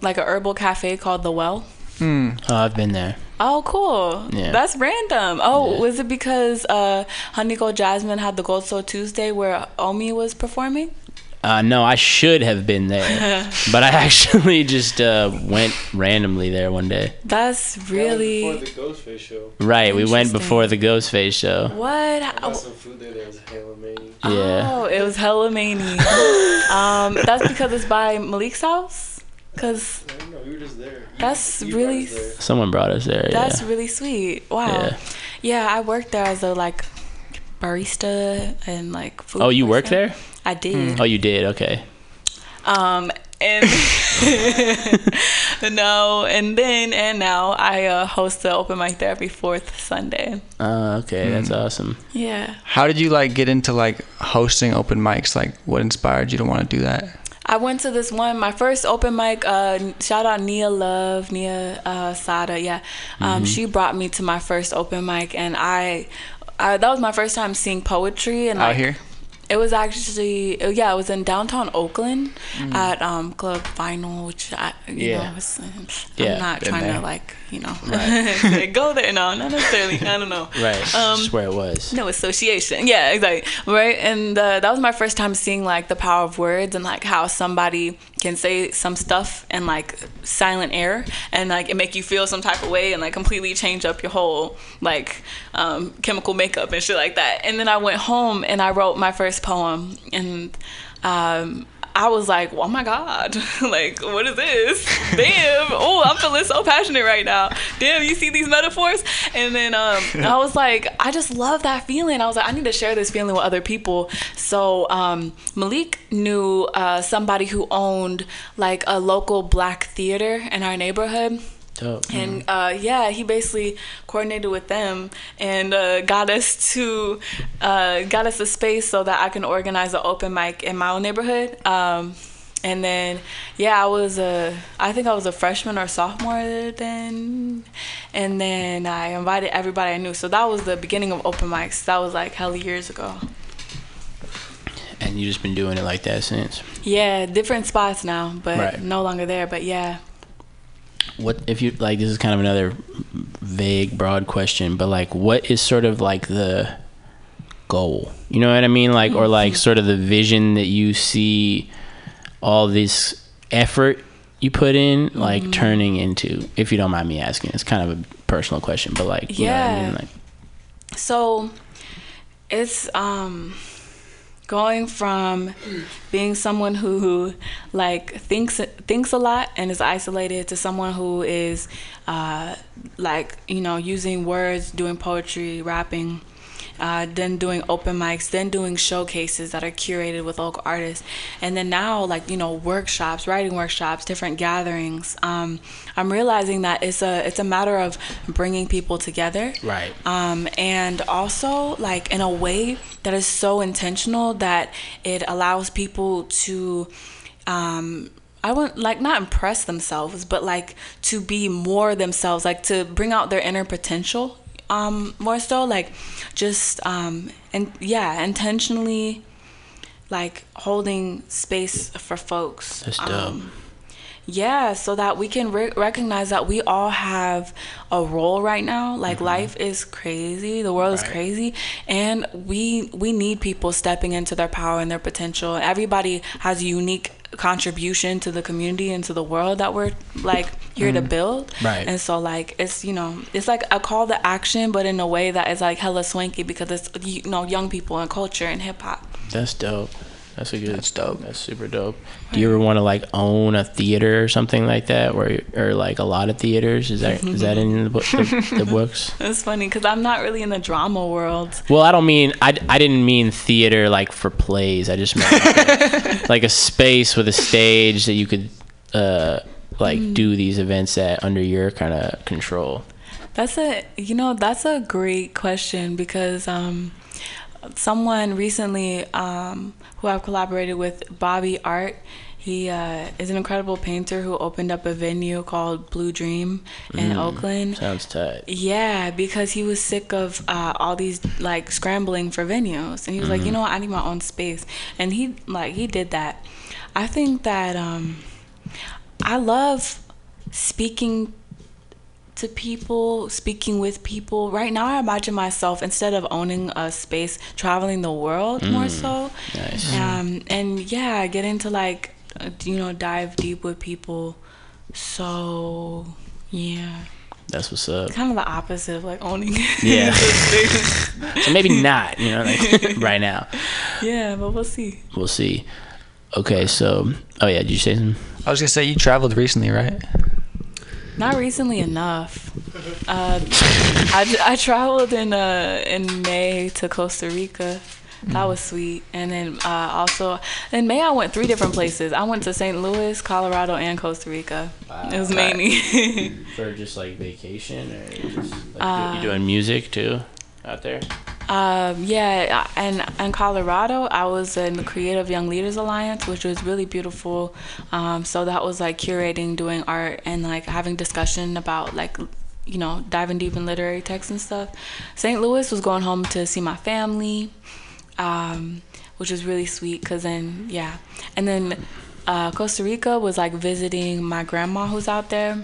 like a herbal cafe called The Well. Oh, I've been there. Oh, cool. Yeah. That's random. Oh, was it because uh, Honey Gold Jasmine had the Gold Soul Tuesday where Omi was performing? Uh, no, I should have been there, but I actually just uh, went randomly there one day. That's really. Before the Ghostface show. Right, we went before the Ghostface show. What? I got some food there that was hella many. Yeah. Oh, it was hella many. um, that's because it's by Malik's house. Cause I don't know, we were just there. that's You brought really us there. Someone brought us there. that's yeah. really sweet. Wow. Yeah. Yeah. I worked there as a like barista and like food. Oh, you worked person. there? I did. Oh, you did. Okay. Um, and no, and then and now I uh, host the open mic there every fourth Sunday. Uh, okay, that's awesome. Yeah. How did you like get into like hosting open mics? Like, what inspired you to want to do that? I went to this one, my first open mic. Uh, shout out Nia Love, Nia uh, Sada. Yeah, um, Mhm. she brought me to my first open mic, and I, I that was my first time seeing poetry. And Out like, here? It was actually uh, yeah, it was in downtown Oakland Mm. at um Club Vinyl, which I you Yeah. know was, I'm Yeah, not trying there. to like you know Right. go there. No, not necessarily. I don't know. Right. Um, Just where it was. no association. Yeah, exactly. Right. And uh, that was my first time seeing like the power of words and like how somebody can say some stuff and like silent air and like it make you feel some type of way and like completely change up your whole like um, chemical makeup and shit like that. And then I went home and I wrote my first poem and um, I was like, oh my God, like, what is this? Damn. Oh, I'm feeling so passionate right now. Damn, you see these metaphors? And then um, I was like, I just love that feeling. I was like, I need to share this feeling with other people. So um, Malik knew uh, somebody who owned like a local black theater in our neighborhood. Dope. And uh, yeah, he basically coordinated with them and uh, got us to uh, got us a space so that I can organize an open mic in my own neighborhood. Um, and then yeah, I was a I think I was a freshman or sophomore then, and then I invited everybody I knew. So that was the beginning of open mics. That was like hell years ago. And you just been doing it like that since. Yeah, different spots now, but Right. no longer there. But yeah. What if you like? This is kind of another vague, broad question, but like, what is sort of like the goal? You know what I mean? Like, or like, sort of the vision that you see all this effort you put in, like, Mhm. turning into. If you don't mind me asking, it's kind of a personal question, but like, what I Yeah. mean? Like, So it's um going from being someone who, like thinks thinks a lot and is isolated to someone who is uh like you know using words doing poetry rapping uh, then doing open mics, then doing showcases that are curated with local artists, and then now like you know workshops, writing workshops, different gatherings. Um, I'm realizing that it's a it's a matter of bringing people together, Right. Um, and also like in a way that is so intentional that it allows people to. Um, I want like not impress themselves, but like to be more themselves, like to bring out their inner potential um more so like just um and yeah intentionally like holding space for folks. That's dope. um, yeah so that we can re- recognize that we all have a role right now. Like life is crazy. The world is crazy. And we we need people stepping into their power and their potential. Everybody has a unique contribution to the community and to the world that we're like here to Mhm. build Right. and so like it's you know it's like a call to action but in a way that is like hella swanky because it's you know young people and culture and hip-hop That's dope. That's a good. That's dope. That's super dope. Do you ever want to like own a theater or something like that, where or like a lot of theaters? Is that is that in the, book, the, the books? it's funny because i'm not really in the drama world Well, I don't mean I, I didn't mean theater like for plays. I just meant like a, like a space with a stage that you could uh like Mm. do these events at under your kind of control. That's a you know that's a great question because um, someone recently um, who I've collaborated with, Bobby Art. He uh, is an incredible painter who opened up a venue called Blue Dream in Mm, Oakland. Sounds tight. Yeah, because he was sick of uh, all these like scrambling for venues, and he was like, you Mhm. know what, I need my own space, and he like he did that. I think that um, I love speaking to people, speaking with people. Right now, I imagine myself instead of owning a space, traveling the world more Mm, so. nice. Um, and yeah, getting to like, uh, you know, dive deep with people. So yeah, That's what's up. kind of the opposite of like owning. Yeah. so maybe not, you know, like right now. Yeah, but we'll see. We'll see. Okay, so oh yeah, did you say something? I was gonna say you traveled recently, right? Not recently enough. Uh, I, I traveled in uh in May to Costa Rica. That was sweet. And then uh, also in May I went three different places. I went to St. Louis, Colorado, and Costa Rica. It was mainly. For just like vacation or just like Uh, you doing music too out there? Um, yeah, and in Colorado, I was in the Creative Young Leaders Alliance, which was really beautiful. Um, so that was like curating, doing art, and like having discussion about like, you know, diving deep in literary texts and stuff. St. Louis was going home to see my family, um, which was really sweet. Cause then yeah, and then uh, Costa Rica was like visiting my grandma who's out there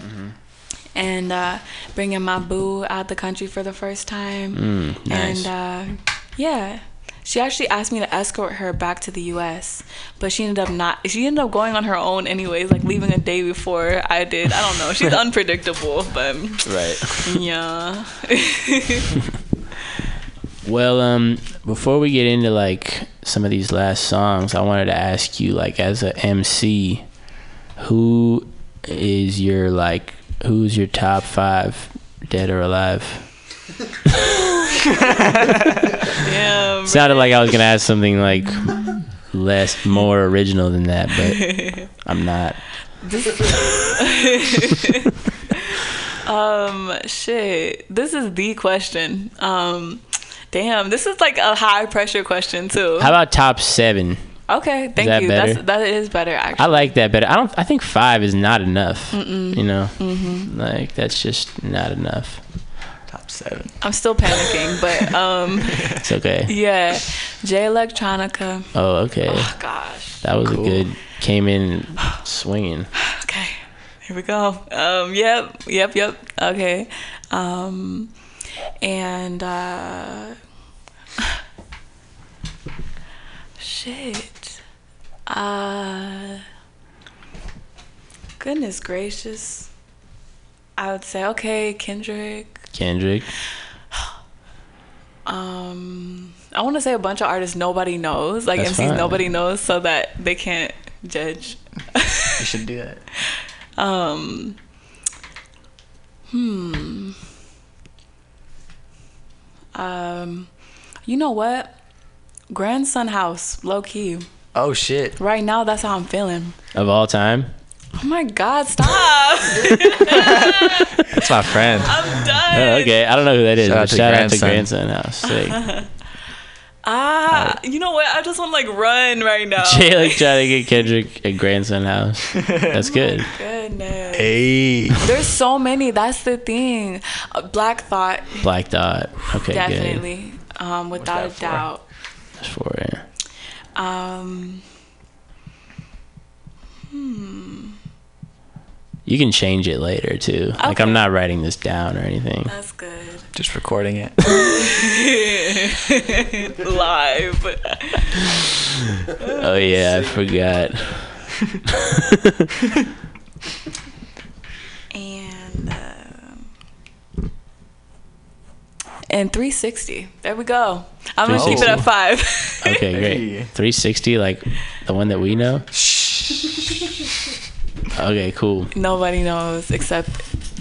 and uh, bringing my boo out the country for the first time. Mm, nice. And uh, yeah, she actually asked me to escort her back to the U.S., but she ended up not. She ended up going on her own anyways, like leaving a day before I did. I don't know. She's unpredictable, but Right. yeah. Well, um, before we get into like some of these last songs, I wanted to ask you, like, as a MC, who is your like, who's your top five, dead or alive? Damn. Sounded like I was gonna ask something like less, more original than that, but I'm not. um, shit. This is the question. Um, damn, this is like a high pressure question too. How about top seven? Okay, thank that you. better? That's that is better actually. I like that better. I don't. I think five is not enough. Mm-mm. You know, Mhm. like that's just not enough. Top seven. I'm still panicking, but um, It's okay. yeah, Jay Electronica. Oh, okay. Oh gosh. That was Cool. a good. Came in swinging. Okay, here we go. Um, yep, yep, yep. Okay, um, and uh, shit. Uh, goodness gracious. I would say okay, Kendrick. Kendrick. Um, I want to say a bunch of artists nobody knows, like That's MCs fine. nobody knows, so that they can't judge. You should do that. Um. Hmm. Um. You know what? Grandson house, low key. Oh shit. Right now, that's how I'm feeling. Of all time. Oh my God! Stop. That's my friend. I'm done. Oh, okay. I don't know who that is. Shout but out to shout out to Grandson. Grandson House. Sick. ah, you know what? I just want to like run right now. Jay like trying to get Kendrick at Grandson House. That's good. Goodness. Hey. There's so many. That's the thing. Uh, Black Thought. Black Dot. Okay, good. Definitely. Um, without a that for? doubt. That's for it. Um. Hmm. You can change it later too. Like I'm not writing this down or anything. That's good. Just recording it. Live. Oh yeah, I forgot. and um, and 360. There we go. I'm gonna keep it at five. Okay, great. 360, like the one that we know. Okay, cool. Nobody knows except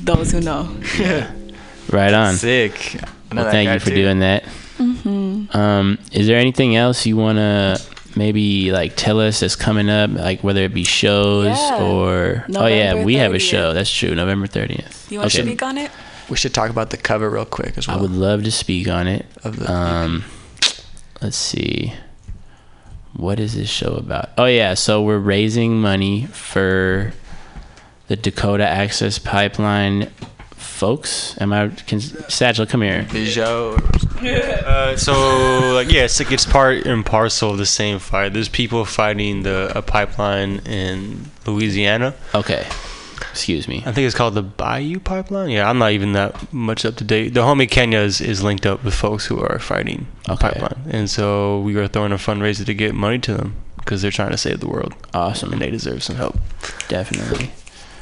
those who know. Yeah. Right on. Sick. Well, thank you for too. doing that. Mm-hmm. Um, is there anything else you wanna maybe like tell us that's coming up, like whether it be shows Yeah. or oh yeah, November we have a show. That's true, November thirtieth. You want to speak on it? We should talk about the cover real quick as well. I would love to speak on it. Of the um, let's see. What is this show about? Oh yeah, so we're raising money for the Dakota Access Pipeline folks. Am I? Can, Satchel, come here. Uh, so like yeah, it's like it's part and parcel of the same fight. There's people fighting the a pipeline in Louisiana. Okay. Excuse me. I think it's called the Bayou Pipeline. Yeah, I'm not even that much up to date. The homie Kenya is, is linked up with folks who are fighting the pipeline, and so we are throwing a fundraiser to get money to them because they're trying to save the world. Awesome, and they deserve some help. Definitely.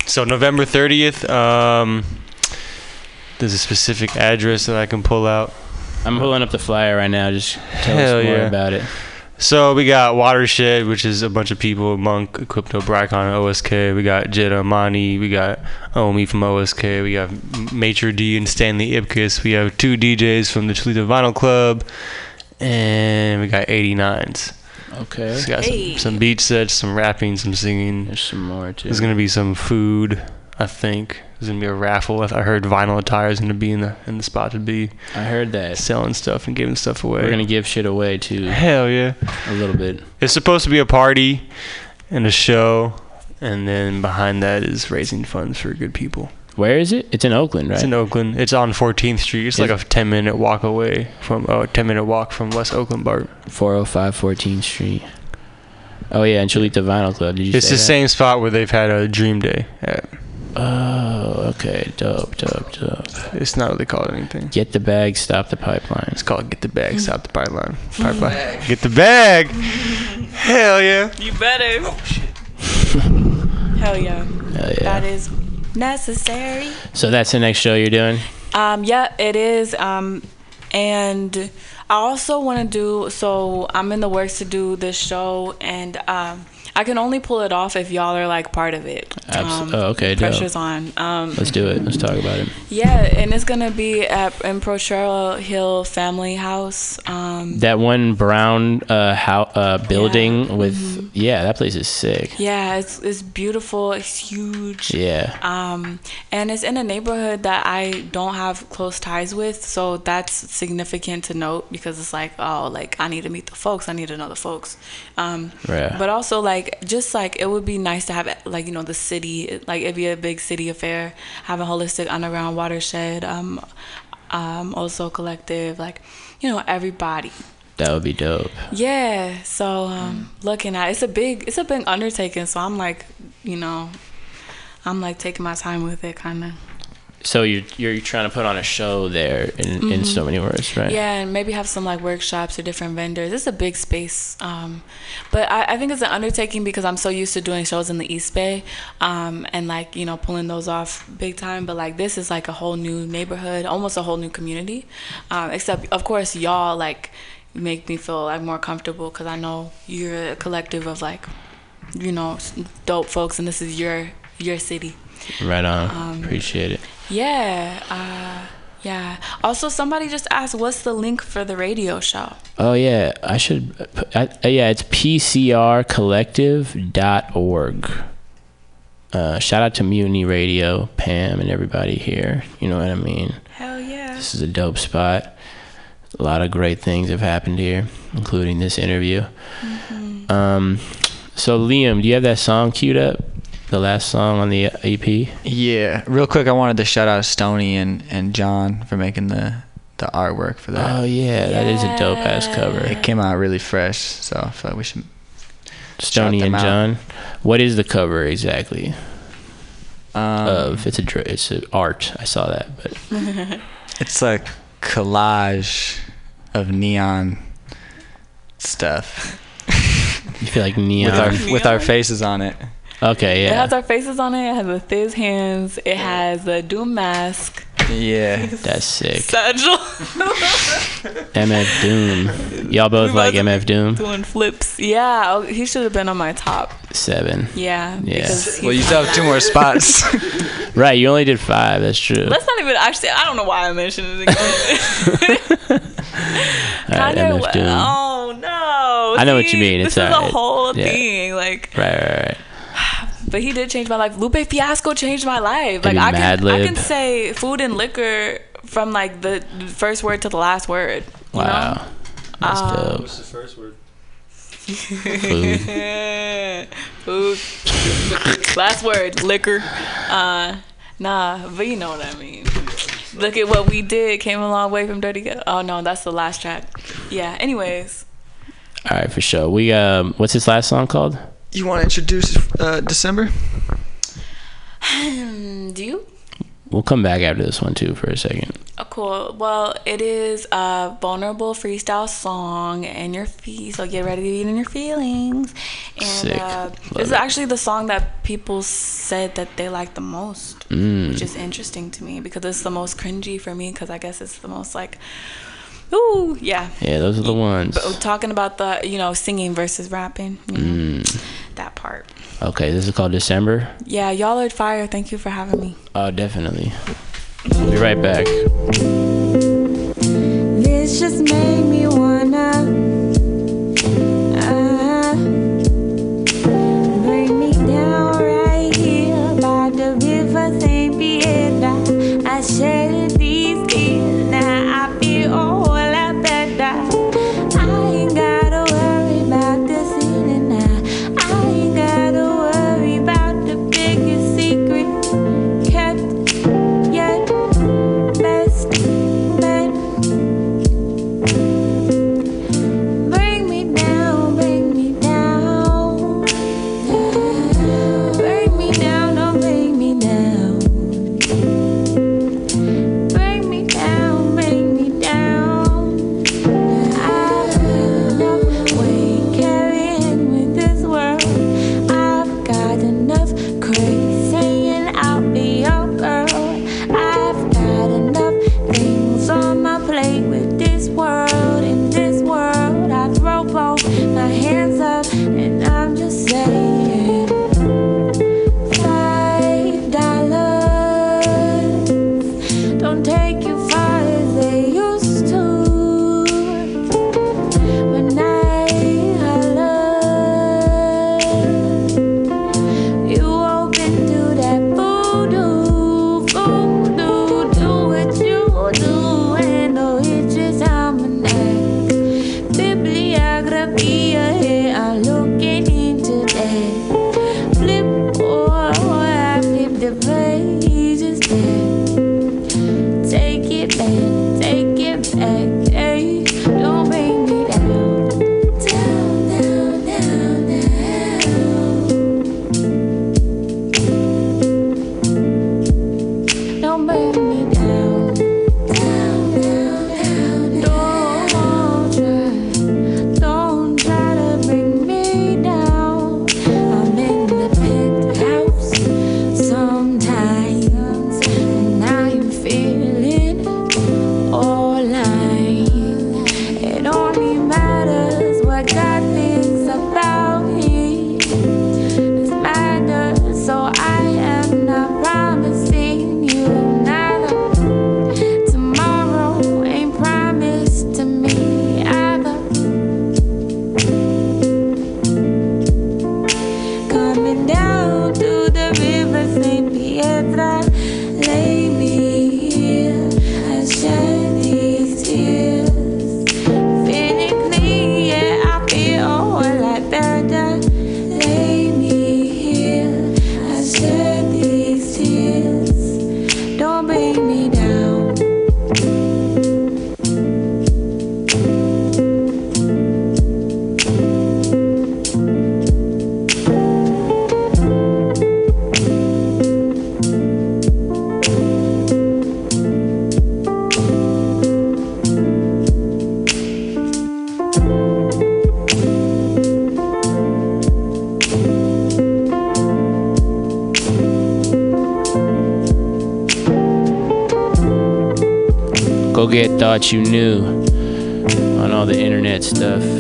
So November 30th. Um, there's a specific address that I can pull out. I'm pulling up the flyer right now. Just tell Hell us more yeah. about it. So we got Watershed, which is a bunch of people, Monk, Equipto, Bricon, OSK. We got Jada Imani. We got Omi from OSK. We got Major D and Stanley Ipkiss. We have two DJs from the Cholita Vinyl Club. and we got 89s. Okay. So got Hey. some, some beach sets, some rapping, some singing. There's some more too. There's gonna be some food. I think there's gonna be a raffle. I I heard vinyl attire is gonna be in the in the spot to be. I heard that selling stuff and giving stuff away. We're gonna give shit away too. Hell yeah. A little bit. It's supposed to be a party and a show, and then behind that is raising funds for good people. Where is it? It's in Oakland, right? It's in Oakland. It's on 14th Street. It's like a 10 minute walk away from oh, 10 minute walk from West Oakland Bar. 405 14th Street. Oh yeah, and Cholita Vinyl Club. Did you It's the that? same spot where they've had a Dream Day at. Oh, okay. Dope, dope, dope. It's not really called anything. Get the bag, stop the pipeline. It's called Get the Bag, Stop the Pipeline. Pipeline. Get the bag. Hell yeah. You better. Oh shit. Hell yeah. Hell yeah. That is necessary. So that's the next show you're doing? Um, yeah, it is. Um, and I also want to do. So I'm in the works to do this show, and um, I can only pull it off if y'all are like part of it. Abs- Um, oh, okay, dope. Pressure's on. Um, Let's do it. Let's talk about it. Yeah, and it's gonna be at in Potrero Hill Family House. Um, That one brown uh, how, uh building with yeah, that place is sick. yeah, it's it's beautiful. It's huge. Yeah. Um, and it's in a neighborhood that I don't have close ties with, so that's significant to note because it's like, oh, like I need to meet the folks, I need to know the folks. Um, Right. But also like just like it would be nice to have like you know the city, like it'd be a big city affair, have a holistic underground watershed. Um, um, also collective, like you know everybody. That would be dope. Yeah. So um, looking at it's a big it's a big undertaking. So I'm like, you know, I'm like taking my time with it, kind of. So you're you're trying to put on a show there in, in Mhm. so many words, right? Yeah, and maybe have some like workshops or different vendors. It's a big space, um, but I, I think it's an undertaking because I'm so used to doing shows in the East Bay, um, and like you know pulling those off big time. But like this is like a whole new neighborhood, almost a whole new community. Um, except of course y'all like make me feel like more comfortable because I know you're a collective of like you know dope folks, and this is your your city. Right on. Um, Appreciate it. Yeah. Uh, yeah. Also, somebody just asked, "What's the link for the radio show?" Oh yeah, I should. I, uh, yeah, it's pcrcollective.org. Uh, shout out to Mutiny Radio, Pam, and everybody here. You know what I mean? Hell yeah. This is a dope spot. A lot of great things have happened here, including this interview. Mm-hmm. Um, so Liam, do you have that song queued up? The last song on the EP? Yeah, real quick, I wanted to shout out Stony and, and John for making the the artwork for that. Oh yeah, that is a dope ass cover. It came out really fresh, so I feel like we should. Stony and out. John. What is the cover exactly? Um, of it's a it's an art. I saw that, but It's like collage of neon stuff. you feel like neon with our with our faces on it. Okay, yeah. It has our faces on it. It has the Thizz hands. It has the Doom mask. Yeah, that's sick. Satchel. MF Doom. Y'all both like MF Doom? Doing flips. Yeah. Oh, he should have been on my top. Seven. Yeah. Yeah. because Well, you still have two more spots. Right, you only did five. That's true. Let's not even actually. I don't know why I mentioned it again. All right, MF Doom. Oh no. I know what you mean. It's this is a whole Yeah. thing. Like, Right, right, right. But he did change my life. Lupe Fiasco changed my life. Like I can, I can say food and liquor from like the first word to the last word. Wow, Know? that's Um, dope. What's the first word? Food. Last word, liquor. Uh, nah, but you know what I mean. Look at what we did. Came a long way from Dirty Ghetto. Oh no, that's the last track. Yeah. Anyways, All right, for sure. We um, what's this last song called? You want to introduce uh, December? do you? We'll come back after this one too for a second. Oh, cool. Well, it is a vulnerable freestyle song and your feet. So get ready to be in your feelings. And Sick. uh, this is actually the song that people said that they like the most, Mm. which is interesting to me because it's the most cringy for me because I guess it's the most like, Ooh, yeah. Yeah, those are the ones. But talking about the, you know, singing versus rapping, mm. that part. Okay, this is called December. Yeah, y'all are fire. Thank you for having me. Oh, uh, definitely. We'll be right back. This just made me wanna. get thought you knew on all the internet stuff.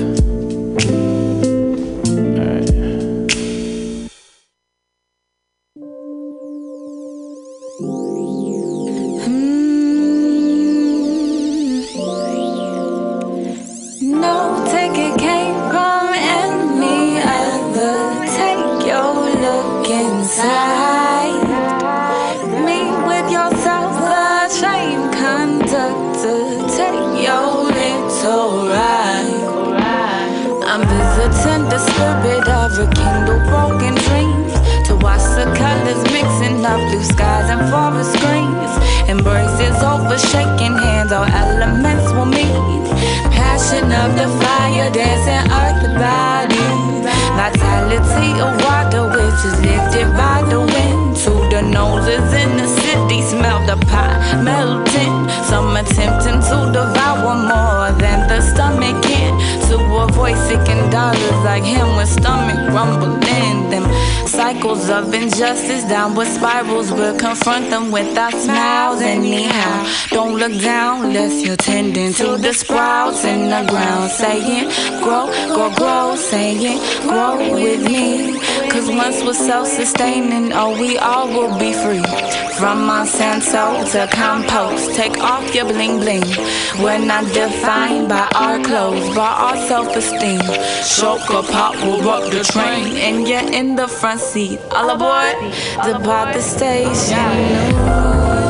Monsanto to compost. Take off your bling bling. We're not defined by our clothes, by our self esteem. Shoka Pop will rock the train, and you're in the front seat. All aboard, depart the station.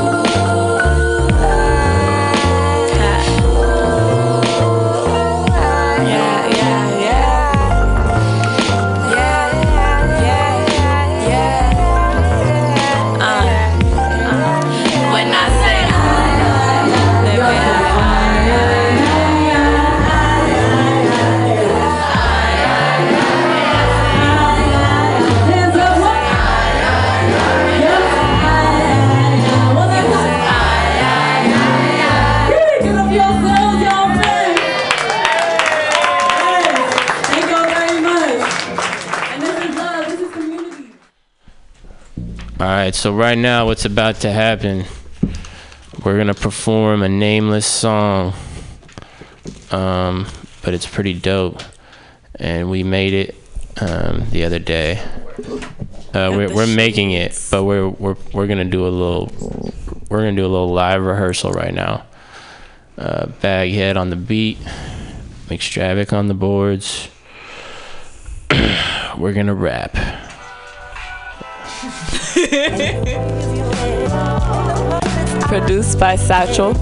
right, so right now, what's about to happen? We're gonna perform a nameless song, um, but it's pretty dope, and we made it um, the other day. Uh, we're we're making it, but we're we're we're gonna do a little we're gonna do a little live rehearsal right now. Uh, Baghead on the beat, McStravick on the boards. we're gonna rap. Produced by Satchel.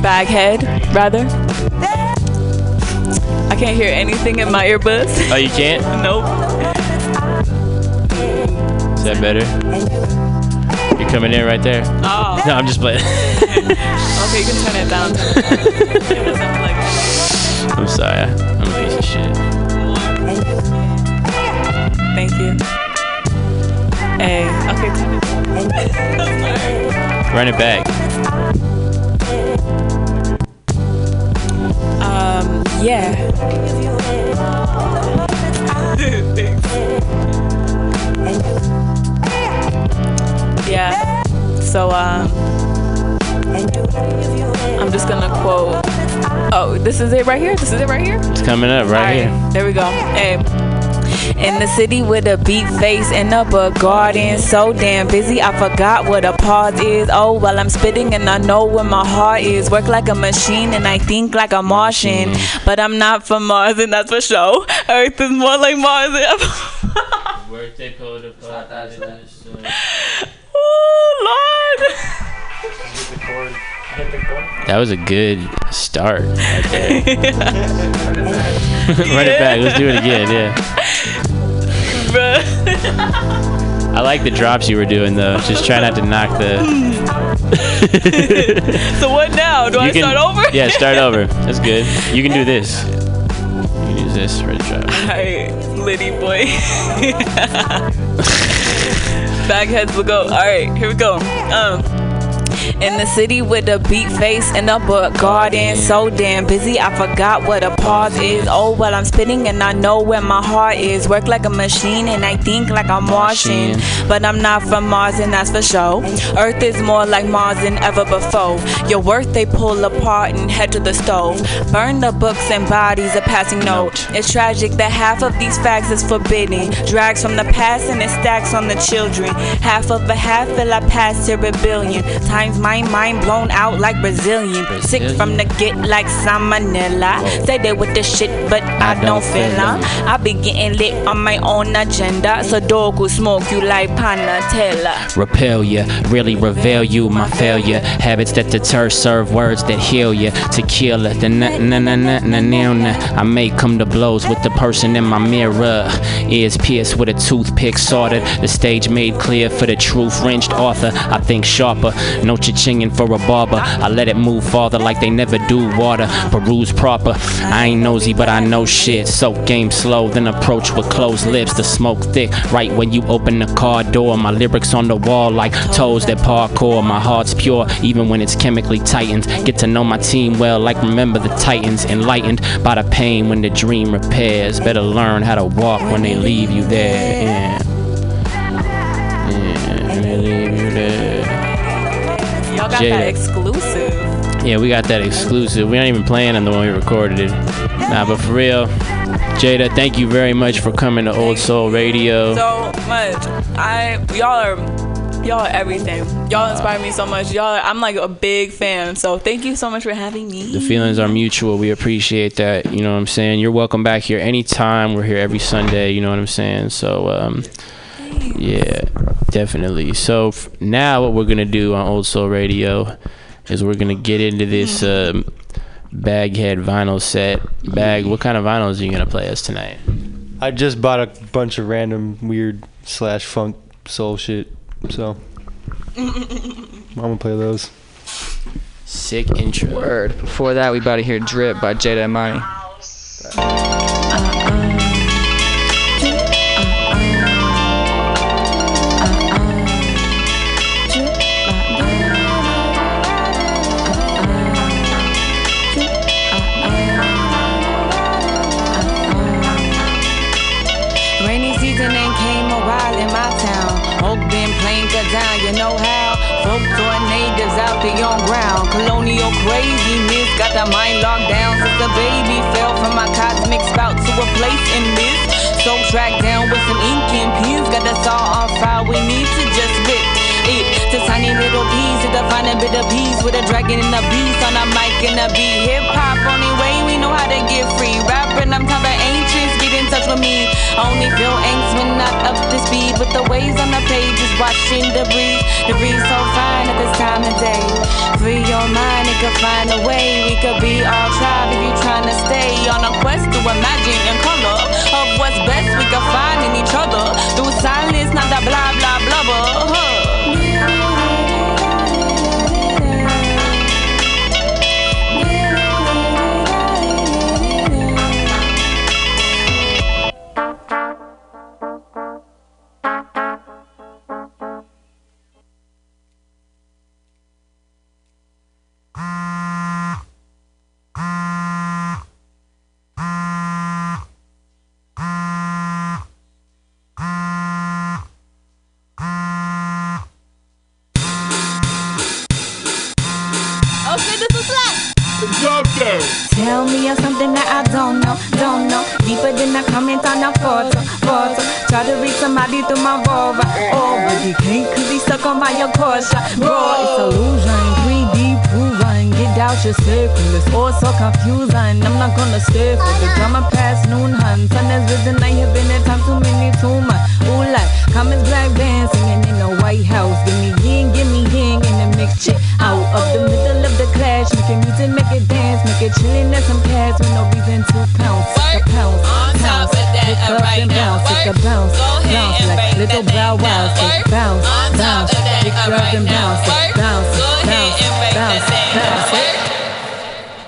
Baghead, rather. I can't hear anything in my earbuds. Oh, you can't? nope. Is that better? You're coming in right there. Oh. No, I'm just playing. okay, you can turn it down. I'm sorry. I'm a piece of shit. Thank you. Hey, okay. Run it back. Um, yeah. yeah. So, um, I'm just gonna quote. Oh, this is it right here? This is it right here? It's coming up right here. There we go. Hey. In the city with a beat face and up a garden, so damn busy I forgot what a pause is. Oh, while I'm spitting and I know where my heart is. Work like a machine and I think like a Martian, but I'm not from Mars and that's for sure. Earth is more like Mars. Birthday code oh Lord. That was a good start right. Run it back. Let's do it again. Yeah. I like the drops you were doing though. Just try not to knock the. so what now? Do I can- start over? Yeah, start over. That's good. You can do this. You can use this for the drop. Alright, Liddy boy. Bagheads will go. Alright, here we go. Um in the city with a beat face and a book garden. So damn busy, I forgot what a pause is. Oh, well, I'm spinning and I know where my heart is. Work like a machine and I think like a Martian. But I'm not from Mars, and that's for sure. Earth is more like Mars than ever before. Your worth they pull apart and head to the stove. Burn the books and bodies, a passing note. It's tragic that half of these facts is forbidden. Drags from the past and it stacks on the children. Half of a half will I pass to a billion. Times my mind blown out like Brazilian. Sick from the get like salmonella. Say they with the shit, but I, don't feel her. I be getting lit on my own agenda. So dog will smoke you like Panatella. repel you, really reveal you, my failure. Habits that deter, serve words that heal you. To kill it, the na na na na na na na. I may come to blows with the person in my mirror. Ears pierced with a toothpick sorted. The stage made clear for the truth. Wrenched author, I think sharper. No cha-chinging for a barber. I let it move farther like they never do water. Peruse proper. I ain't nosy, but I know shit. Soak game slow, then approach with closed lips. The smoke thick, right when you open the car door. My lyrics on the wall like toes that parkour. My heart's pure, even when it's chemically tightened. Get to know my team well, like remember the Titans. Enlightened by the pain when the dream repairs. Better learn how to walk when they leave you there. Yeah. Got Jada. that exclusive. Yeah, we got that exclusive. We aren't even playing on the one we recorded it. Nah, but for real, Jada, thank you very much for coming to Old Soul Radio. so much. I y'all are y'all are everything. Y'all inspire me so much. Y'all are, I'm like a big fan. So thank you so much for having me. The feelings are mutual. We appreciate that. You know what I'm saying? You're welcome back here anytime. We're here every Sunday. You know what I'm saying? So, um, yeah, definitely. So f- now what we're gonna do on Old Soul Radio is we're gonna get into this um, Baghead vinyl set. Bag, what kind of vinyls are you gonna play us tonight? I just bought a bunch of random weird slash funk soul shit, so I'm gonna play those. Sick intro. Word. Before that, we about to hear Drip by Jada Imani. Rainy Craziness got the mind locked down since the baby fell from my cosmic spout to a place in this. So tracked down with some ink and pens. A bit of peace with a dragon and a beast on a mic and a beat. Hip hop, only way we know how to get free. Rapping, I'm the ancients, get in touch with me. Only feel angst when not up to speed with the waves on the pages, watching the breeze. The breeze so fine at this time of day. Free your mind, it could find a way. We could be all tribe if you trying to stay on a quest to imagine in color of what's best we could find in each other. Through silence, not the blah blah blah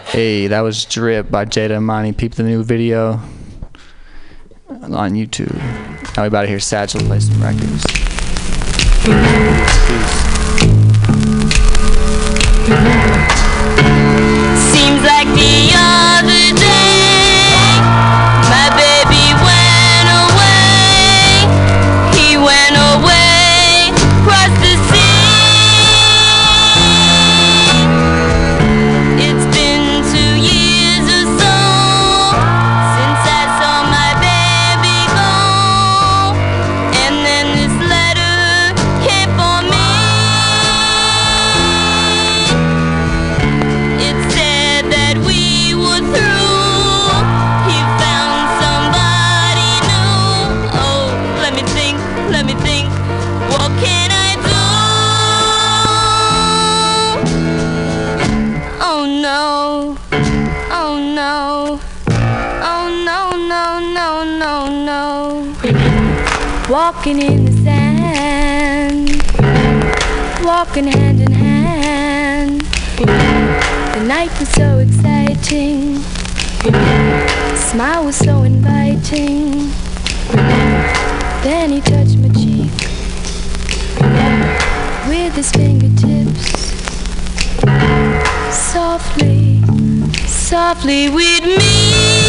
Hey, that was Drip by Jada Imani. Peep the new video on YouTube. Now we about to hear Satchel play some records. Seems like the other day. walking hand in hand. The night was so exciting. The smile was so inviting. Then he touched my cheek with his fingertips. Softly, softly with me.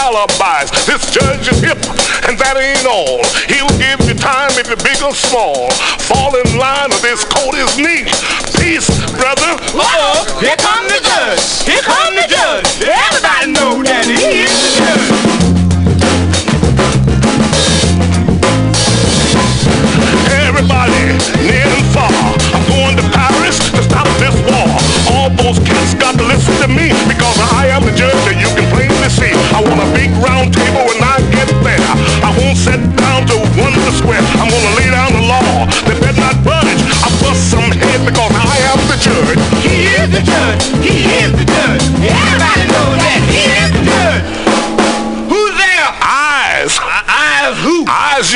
Alibis. This judge is hip, and that ain't all. He'll give you time if you're big or small. Fall in line or this coat is neat. Peace, brother. Uh-oh, here come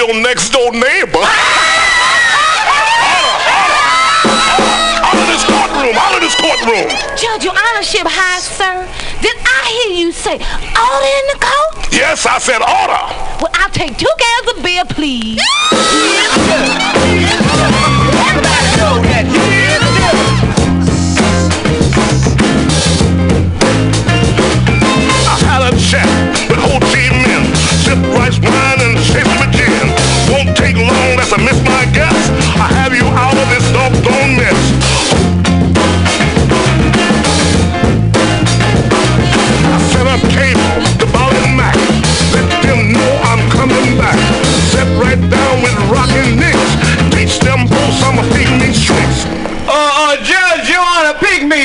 your next door neighbor. Out of this courtroom. Out of this courtroom. Judge, your honorship high, sir. Did I hear you say order in the court? Yes, I said order. Well, I'll take two cans of beer, please.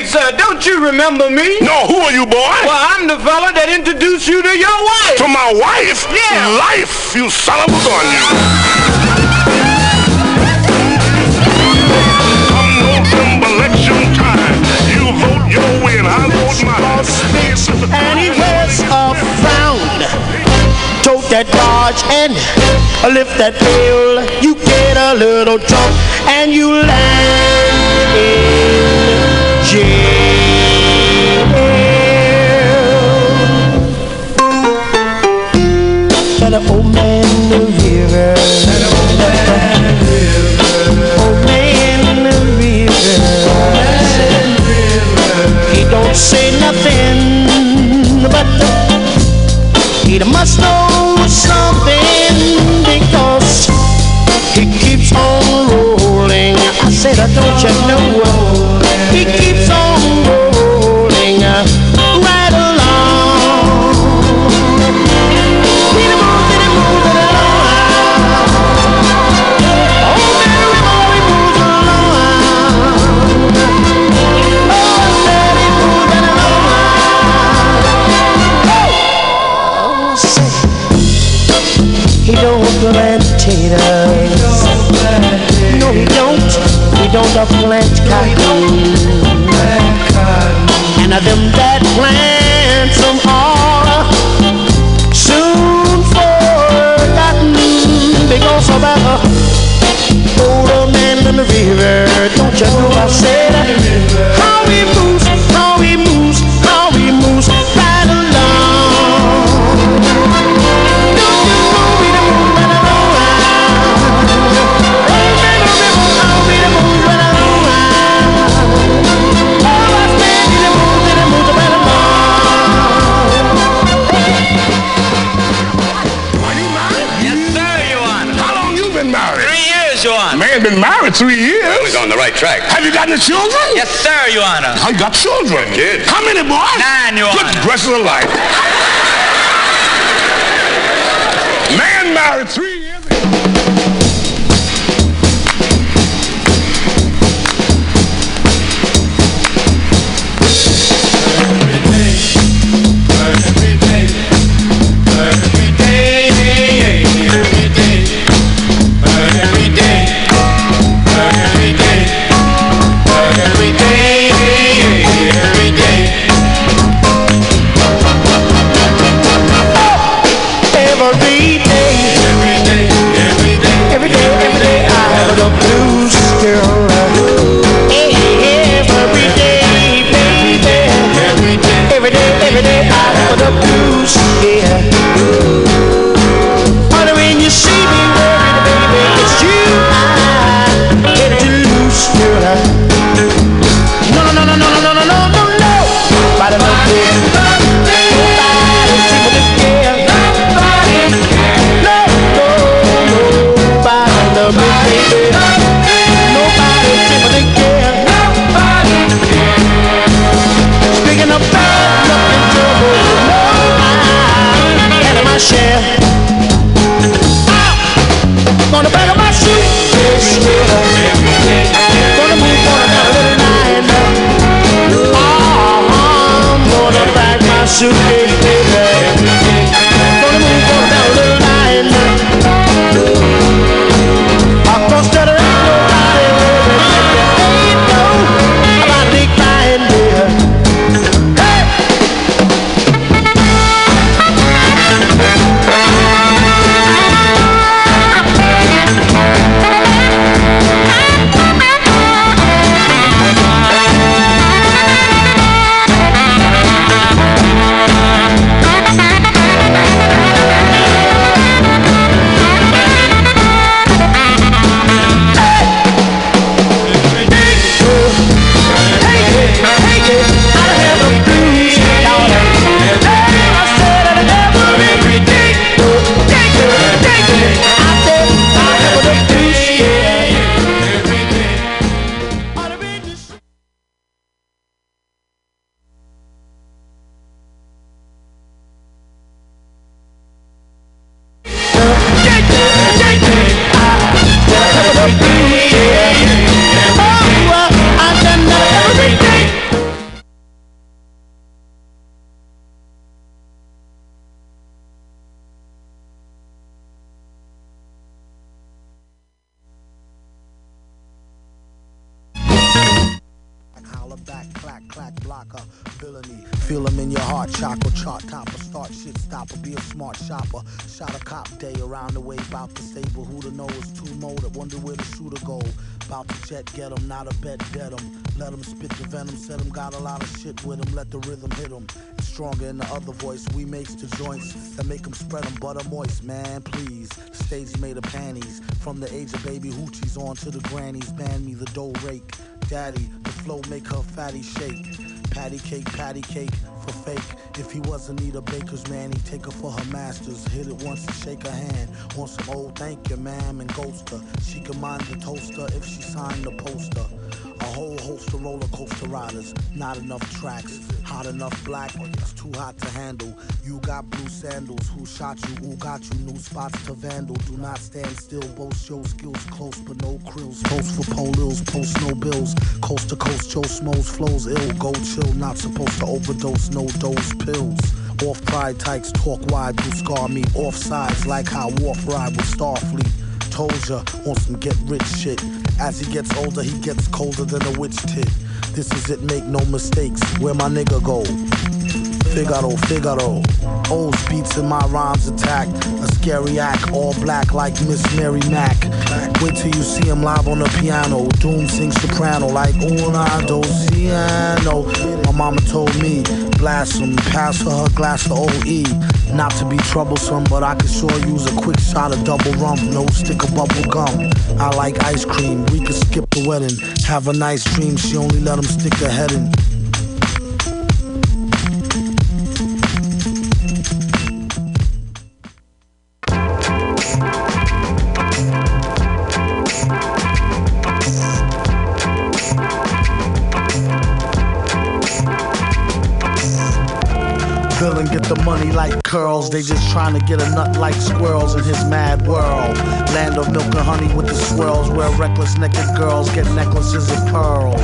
Sir. Don't you remember me? No, who are you, boy? Well, I'm the fella that introduced you to your wife. To my wife? Yeah. Life, you son of a gun, you. Come November election time, you vote your way and I vote mine. and he wears a frown. Tote that barge and lift that pail. You get a little drunk and you land in jail. Got an old man in the river. Old man in the river. He don't say nothing, but he must know something because he keeps on said, don't you know? He keeps on rolling right along. He moves, he moves along. Oh, Mary, oh, he moves along. Oh, he moves along. Oh, say, he don't plant potatoes. No, he don't. Don't plant cotton. And of them that plant some are soon forgotten because of that uh, older man in the river. Don't you know I said uh, how he moves, been married three years. He's on the right track. Have you got any children? Yes, sir, Your Honor. I got children. Kids. How many, boys? Nine, Your Good Honor. gracious alive. Man married three every day, every day I blues, yeah. should clack, clack, blocker, villainy. Feel 'em in your heart, chakra, chart topper, start shit stopper, be a smart shopper. Shot a cop day around the way, bout the stable. Who to know is two motor, wonder where the shooter go. Bout to jet, get get 'em, not a bet, dead 'em. Let 'em spit the venom, set 'em, got a lot of shit with with 'em, let the rhythm hit 'em. It's stronger in the other voice, we makes the joints that make 'em spread 'em butter moist, man, please. Stage made of panties, from the age of baby hoochies on to the grannies, ban me the dough rake. Daddy, the flow make her fatty shake. Patty cake, patty cake for fake. If he wasn't need baker's man, he'd take her for her masters. Hit it once and shake her hand. Want some old thank you, ma'am, and ghost her. She can mind the toaster if she signed the poster. Whole host of roller coaster riders, not enough tracks. Hot enough black, it's too hot to handle. You got blue sandals, who shot you? Who got you? New spots to vandal. Do not stand still, boast your skills close, but no krills. Post for polils, post no bills. Coast to coast, Joe Smoes flows ill. Go chill, not supposed to overdose, no dose pills. Off pride tykes, talk wide, do scar me. Off sides, like how Worf ride with Starfleet. Told ya, on some get rich shit. As he gets older, he gets colder than a witch tit. This is it, make no mistakes. Where my nigga go? Figaro, Figaro. O's beats in my rhymes attack. A scary act, all black like Miss Mary Mack. Wait till you see him live on the piano. Doom sings soprano like una dosiano. My mama told me, blast him, pass her her glass of OE. Not to be troublesome, but I could sure use a quick shot of double rum. No stick of bubble gum. I like ice cream. We could skip the wedding. Have a nice dream. She only let him stick her head in. The money like curls. They just trying to get a nut like squirrels in his mad world. Land of milk and honey with the swirls, where reckless naked girls get necklaces of pearls.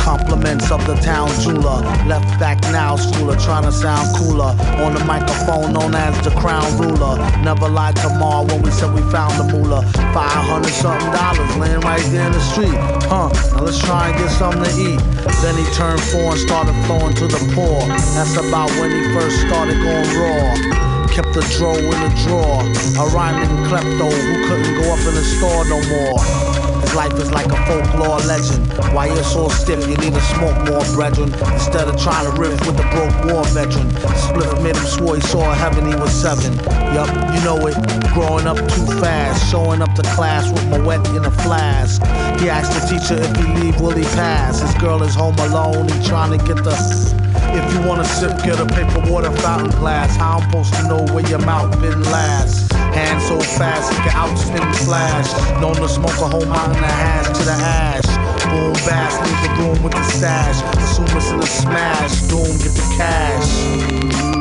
Compliments of the town jeweler. Left back now, schooler, trying to sound cooler. On the microphone, known as the crown ruler. Never lied to Ma when we said we found the moolah. 500 something dollars laying right there in the street. Huh, now let's try and get something to eat. Then he turned four and started flowing to the poor. That's about when he first started raw. Kept the dro in the drawer. A rhyming klepto who couldn't go up in the store no more. His life is like a folklore legend. Why you're so stiff, you need to smoke more, brethren. Instead of trying to riff with the broke war veteran. Split made him swore he saw heaven, he was seven. Yup, you know it. Growing up too fast, showing up to class with my wet in a flask. He asked the teacher if he leave, will he pass? His girl is home alone, he trying to get the. If you wanna sip, get a paper water fountain glass. How I'm supposed to know where your mouth been last? Hand so fast, he can outspin the flash. Known to smoke a whole mountain of hash to the ash. Boom, bass, leave the room with the stash. Assume it's in a smash. Doom, get the cash.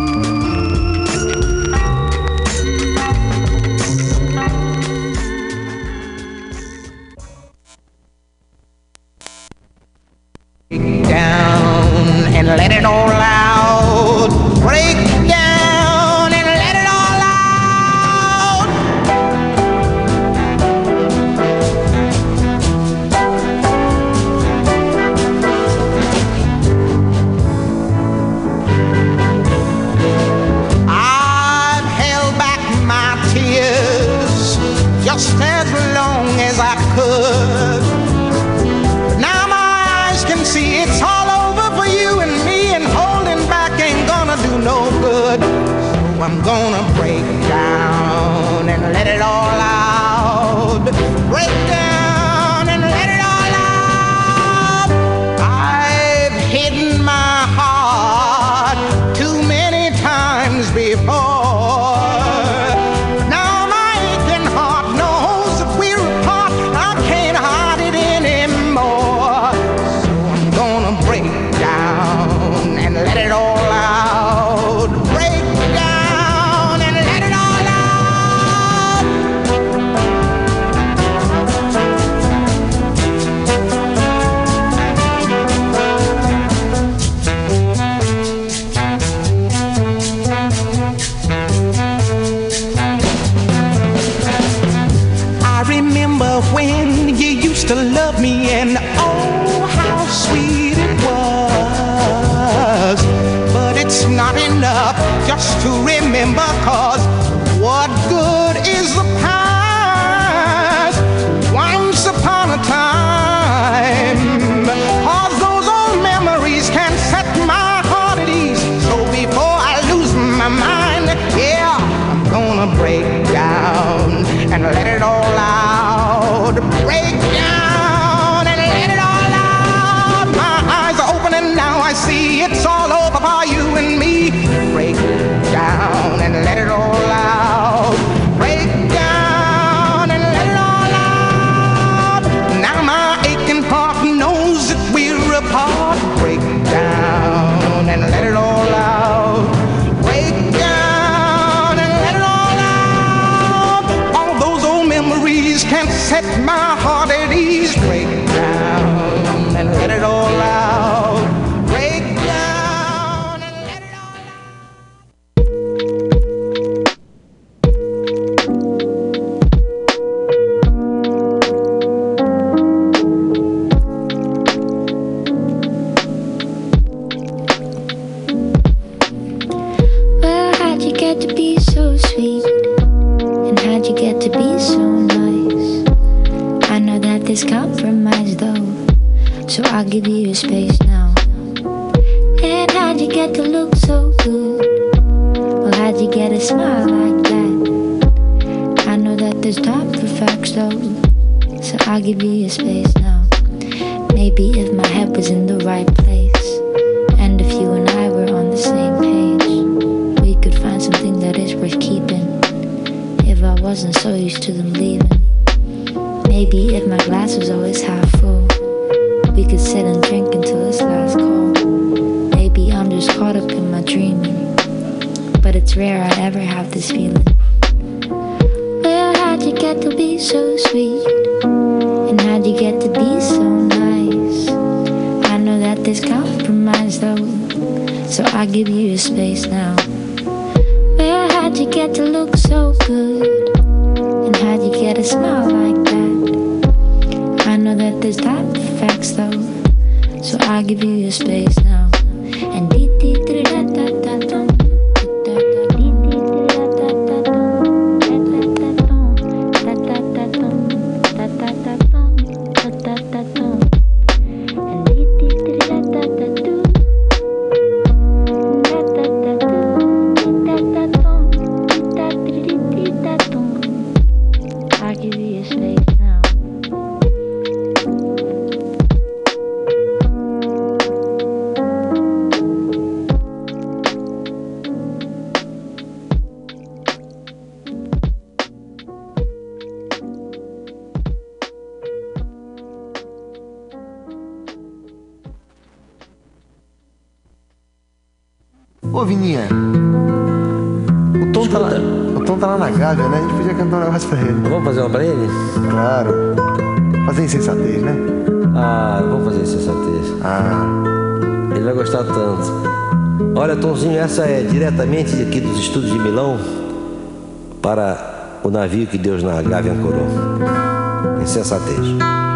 not the facts though. So I give you your space now. And dee dee navio que Deus na gávea ancorou. Insensatez.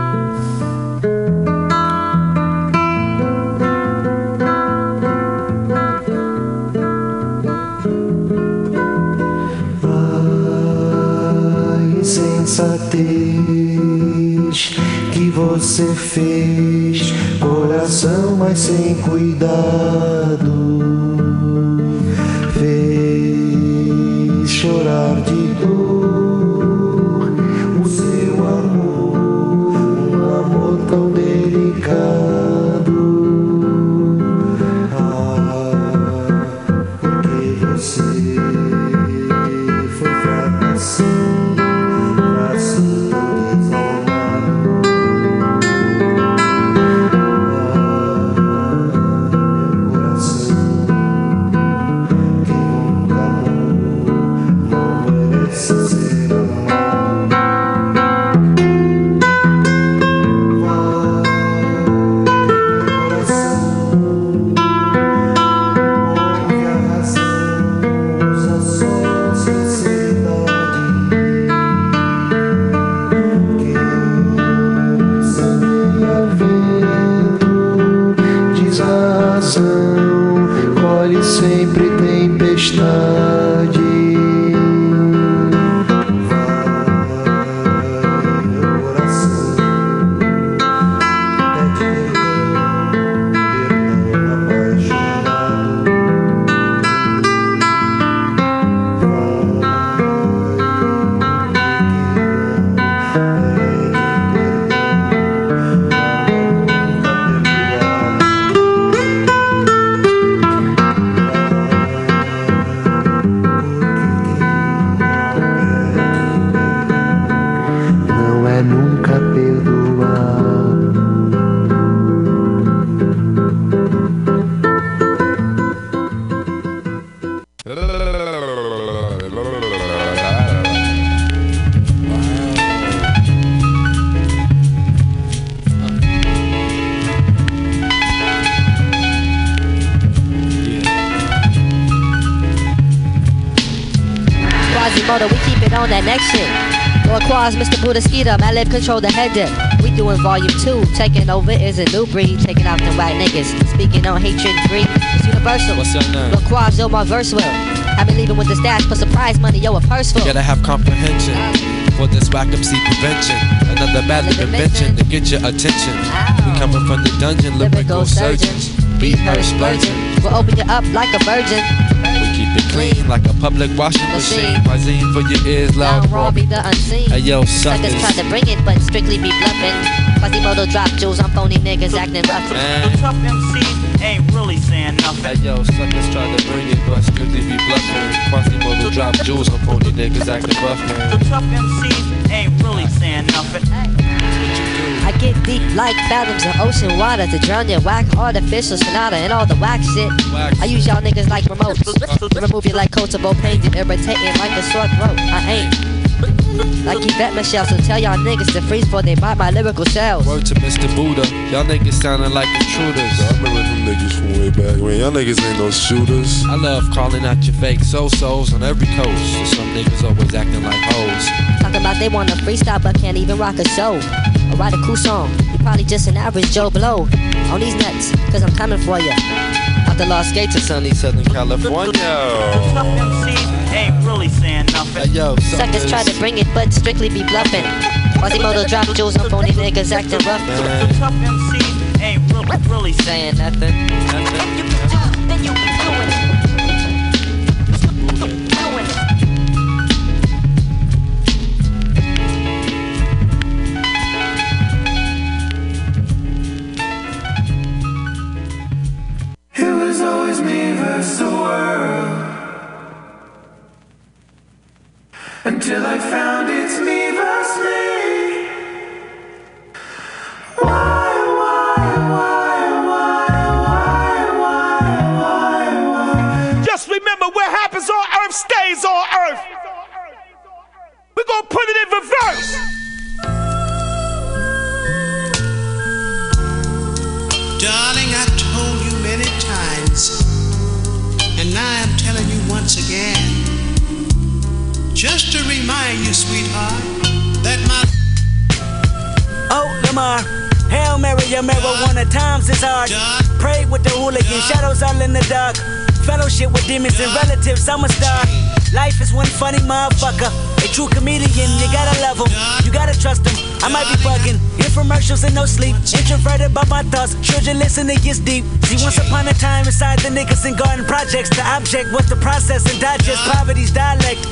Buddha Skeeter, my control the head dip. We doing volume two, taking over is a new breed, taking out the whack niggas. Speaking on hatred and greed, it's universal. What's your name? Lord Quas, yo, my verse will. I been leaving with the stats for surprise money, yo, a purse full. Gotta have comprehension for this whack MC prevention. Another bad lip invention to get your attention. We coming from the dungeon, lyrical surgeons. Beat her splurging. We'll open you up like a virgin. We keep it clean like a public washing machine. Razine for your ears, loud Raw be the unseen. Hey yo, Suckers suckers. try to bring it, but strictly be bluffing. Quasimodo drop jewels on phony niggas acting rough. Man. Tough MCs ain't really saying nothing. Hey yo, suckers try to bring it, but strictly be bluffing. Quasimodo drop jewels on phony niggas acting rough, man. The tough MCs ain't really saying nothing. I get deep like fathoms of ocean water to drown your whack artificial sonata and all the whack shit. I use y'all niggas like remotes to remove you like coats of pain, you irritating like a sore throat. I ain't. Like Yvette Michele, so tell y'all niggas to freeze before they bite my lyrical shells. Word to Mr. Buddha, y'all niggas sounding like intruders. I remember them niggas from way back when. Y'all niggas ain't no shooters. I love calling out your fake so-sos on every coast. So some niggas always acting like hoes. Talking about they wanna freestyle but can't even rock a show. Or write a cool song. You probably just an average Joe Blow. On these nuts, cause I'm coming for ya. Out the Lost Gates of sunny Southern California. Tough MCs ain't really saying nothing. Hey yo, Suckers try to bring it, but strictly be bluffing. Quasimodo drop jewels on phony niggas acting rough. The tough MCs ain't really, really saying nothing. It I'm a star. Life is one funny motherfucker. A true comedian, you gotta love him. You gotta trust him. I might be bugging. Infomercials and no sleep. Introverted by my thoughts. Children listen, it gets deep. See, once upon a time inside the Nickerson Garden Projects, the object was the process and digest poverty's dialect.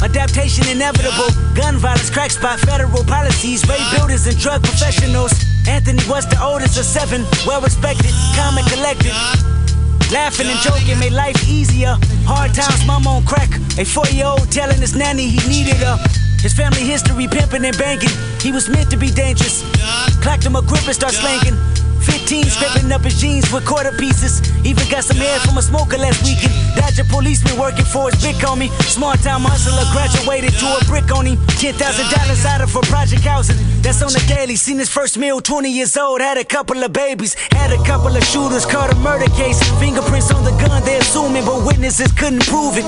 Adaptation inevitable. Gun violence, crack spot, federal policies, raid builders and drug professionals. Anthony was the oldest of seven, well respected, calm and collected. Laughing and joking made life easier. Hard times, mom on crack. A four year old telling his nanny he needed her. His family history pimping and banking. He was meant to be dangerous. Clacked him a grip and start slanking. 15 scraping up his jeans with quarter pieces. Even got some hair from a smoker last weekend. Dodger policeman working for his big homie. Smart time hustler graduated to a brick on him. $10,000 out of for project housing. That's on the daily. Seen his first meal, 20 years old. Had a couple of babies. Had a couple of shooters. Caught a murder case. Fingerprints on the gun, They're assuming, but witnesses couldn't prove it.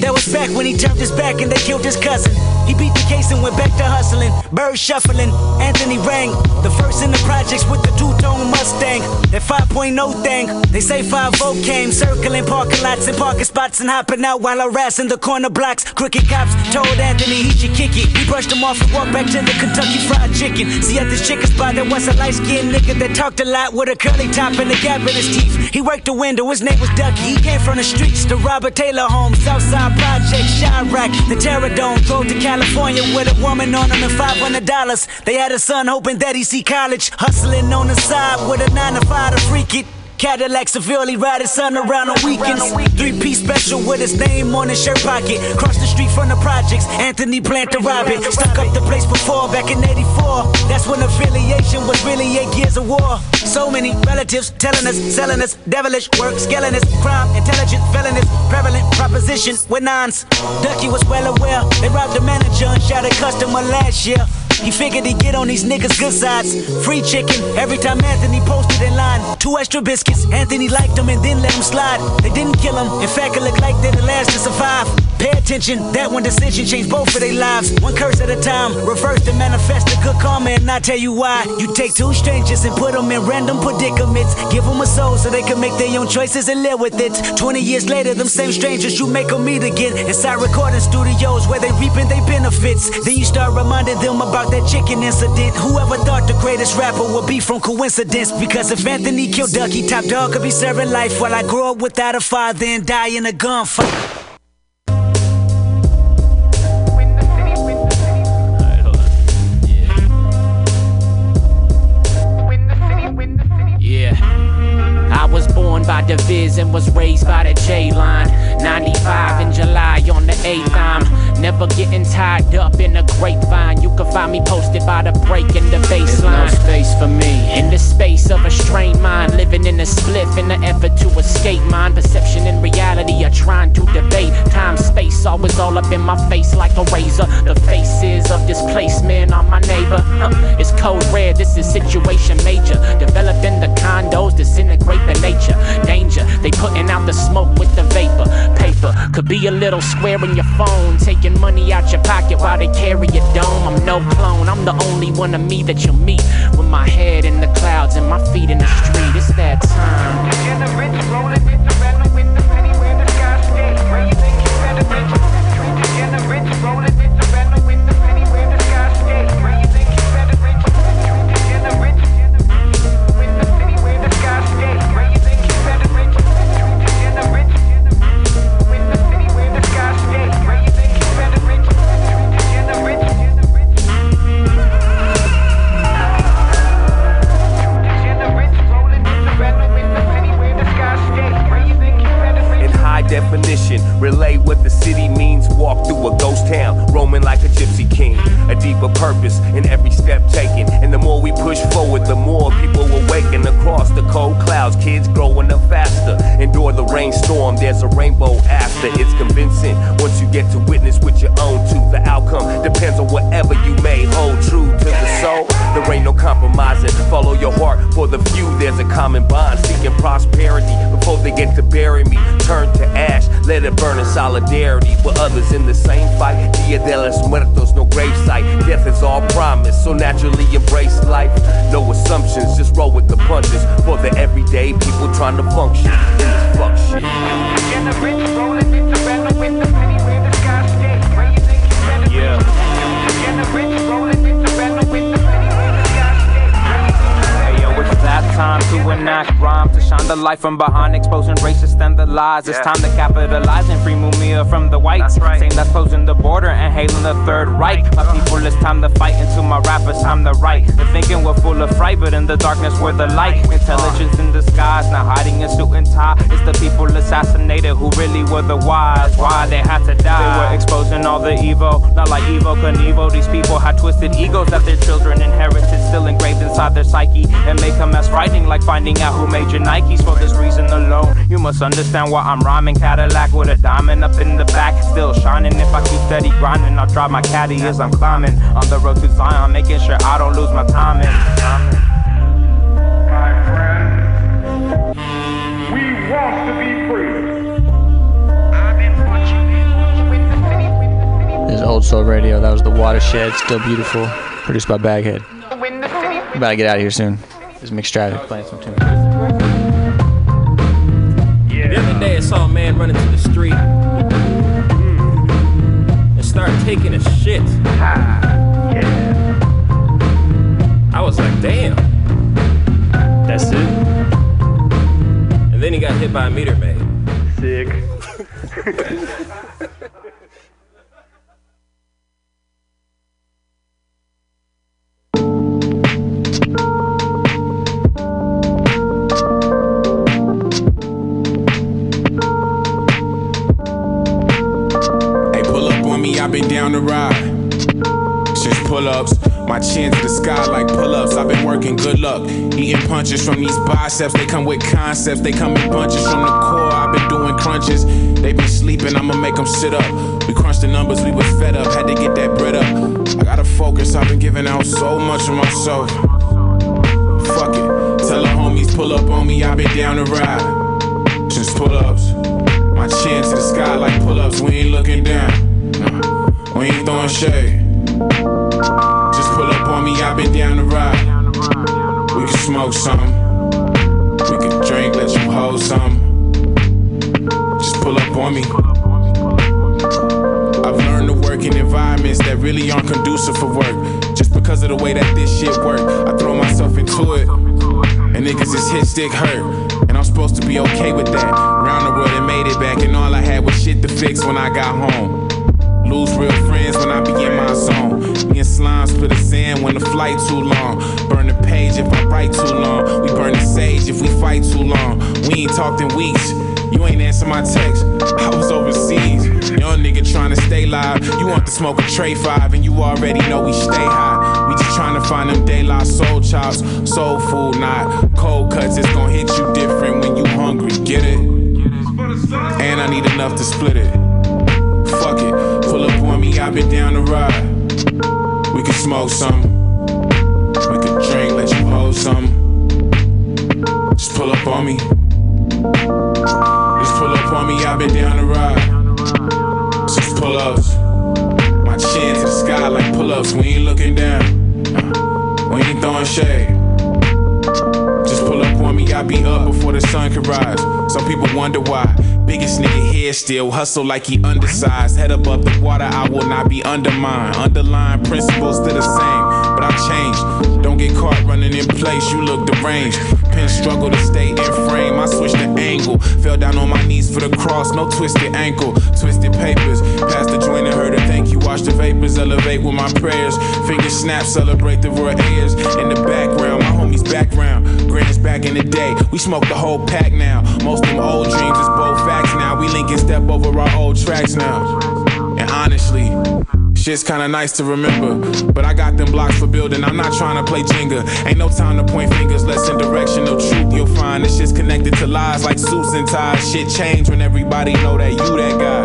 That was back when he turned his back and they killed his cousin. He beat the case and went back to hustling. Bird shuffling. Anthony rang. The first in the projects with the two tone Mustang. That 5.0 thing. They say 5 came circling parking lots and parking spots and hopping out while harassing the corner blocks. Crooked cops told Anthony he should kick it. He brushed him off and walked back to the Kentucky Fried Chicken. See at this chicken spot there was a light skinned nigga that talked a lot with a curly top and a gap in his teeth. He worked the window. His name was Ducky. He came from the streets. The Robert Taylor home, Southside Project, Chiraq, the Terror Dome. Drove to California with a woman on him and $500. They had a son hoping that he see college. Hustling on the side with a 9 to 5 to freak it. Cadillac severely riding sun around on weekends. Three piece special with his name on his shirt pocket. Cross the street from the projects, Anthony planned to rob it. Stuck up the place before back in 84. That's when affiliation was really eight years of war. So many relatives telling us, selling us, devilish work, scaling us, crime, intelligent, felonious, prevalent proposition with nines. Ducky was well aware. They robbed the manager and shot a customer last year. He figured he'd get on these niggas' good sides. Free chicken every time Anthony posted in line. Two extra biscuits. Anthony liked them and then let them slide. They didn't kill him. In fact, it looked like they're the last to survive. Pay attention, that one decision changed both of their lives. One curse at a time. Reverse to manifest a good karma, and I tell you why. You take two strangers and put them in random predicaments. Give them a soul so they can make their own choices and live with it. 20 years later, them same strangers you make them meet again. Inside recording studios where they reaping their benefits. Then you start reminding them about that chicken incident. Whoever thought the greatest rapper would be from coincidence? Because if Anthony killed Ducky, Top Dawg could be serving life while I grow up without a father and die in a gunfight. Yeah. I was born by the Viz and was raised by the J line. 95 in July on the 8th. I'm never getting tied up in a grapevine. You can find me posted by the break in the baseline. no space for me. In the space of a strained mind, living in a spliff in the effort to escape mind. Perception and reality are trying to debate. Time, space, always all up in my face like a razor. The faces of displacement on my neighbor. Huh. It's code red, this is situation major. Developing the condos, disintegrate the nature. Danger, they putting out the smoke with the vapor. Paper could be a little square in your phone, taking money out your pocket while they carry a dome. I'm no clone, I'm the only one of me that you'll meet. With my head in the clouds and my feet in the street, it's that time. The cold clouds. Kids growing up faster. Endure the rainstorm, there's a rainbow after. It's convincing once you get to witness with your own tooth. The outcome depends on whatever you may hold true to the soul. There ain't no compromising. Follow your heart. For the few, there's a common bond. Seeking prosperity before they get to bury me. Turn to ash, let it burn in solidarity with others in the same fight. Dia de los Muertos, no gravesite. Death is all promise, so naturally embrace life. No assumptions, just roll with the punches. Everyday people trying to function. Fuck shit. Hey time to enact rhyme to shine the light from behind, exposing racist and the lies. It's time to capitalize and free Mumia from the whites. Saying that's closing the border and hailing the third right. My people, it's time to fight. Into my rappers, I'm the right. They're thinking we're full of fright, but in the darkness we're the light. Intelligence in disguise, not hiding in suit and tie. It's the people assassinated who really were the wise. Why they had to die? They were exposing all the evil, not like Evel Knievel. These people had twisted egos that their children inherited, still engraved inside their psyche, and make them as frightening, like finding out who made your Nikes. For this reason alone, you must understand why I'm rhyming. Cadillac with a diamond up in the back, still shining. If I keep steady grinding, I'll drive my caddy as I'm climbing on the road to Zion, making sure I don't lose my timing. We want to be free. This is Old Soul Radio. That was The Watershed. Still beautiful. Produced by Baghead. We about to get out of here soon. This is McStravic playing some tunes. The other day I saw a man running to the street and start taking a shit. I was like, damn. That's it. And then he got hit by a meter maid. Sick. down to ride. Since pull ups, my chin to the sky like pull ups. I've been working, good luck. Eating punches from these biceps, they come with concepts, they come in bunches from the core. I've been doing crunches, they been sleeping, I'ma make them sit up. We crunched the numbers, we was fed up, had to get that bread up. I gotta focus, I've been giving out so much of myself. Fuck it, tell the homies pull up on me, I've been down to ride. Just pull ups, my chin to the sky like pull ups, we ain't looking down. Nah, we ain't throwing shade. Just pull up on me, I've been down to ride. We can smoke some. We can drink, let you hold some. Just pull up on me. I've learned to work in environments that really aren't conducive for work. Just because of the way that this shit work, I throw myself into it. And niggas is hit stick hurt. And I'm supposed to be okay with that. Round the world and made it back, and all I had was shit to fix when I got home. Lose real friends when I be in my zone. Me and slime split the sand when the flight too long. Burn the page if I write too long. We burn the sage if we fight too long. We ain't talked in weeks. You ain't answer my text. I was overseas. Young nigga trying to stay live. You want to smoke a tray five, and you already know we stay high. We just trying to find them daylight soul chops, soul food, not cold cuts. It's gonna hit you different when you hungry. Get it? And I need enough to split it. I've been down the ride. We can smoke some, we can drink, let you hold some. Just pull up on me. Just pull up on me, I've been down the ride. Just pull ups. My chin to the sky like pull ups, we ain't looking down. Nah, we ain't throwing shade. Just pull up on me, I be up before the sun can rise. Some people wonder why. Biggest nigga here still hustle like he undersized. Head above the water, I will not be undermined. Underlying principles still the same, but I've changed. Don't get caught running in place, you look deranged. Pen struggle to stay in frame, I switched the angle. Fell down on my knees for the cross, no twisted ankle. Twisted papers, past the joint and heard her thank you. Watch the vapors elevate with my prayers. Fingers snap, celebrate the royal heirs. In the background, my homies background. Grands back in the day, we smoke the whole pack now. Most of them old dreams is both facts now. We link and step over our old tracks now. And honestly, shit's kinda nice to remember. But I got them blocks for building, I'm not trying to play Jenga. Ain't no time to point fingers, less in directional truth you'll find. This shit's connected to lies like suits and ties. Shit change when everybody know that you that guy.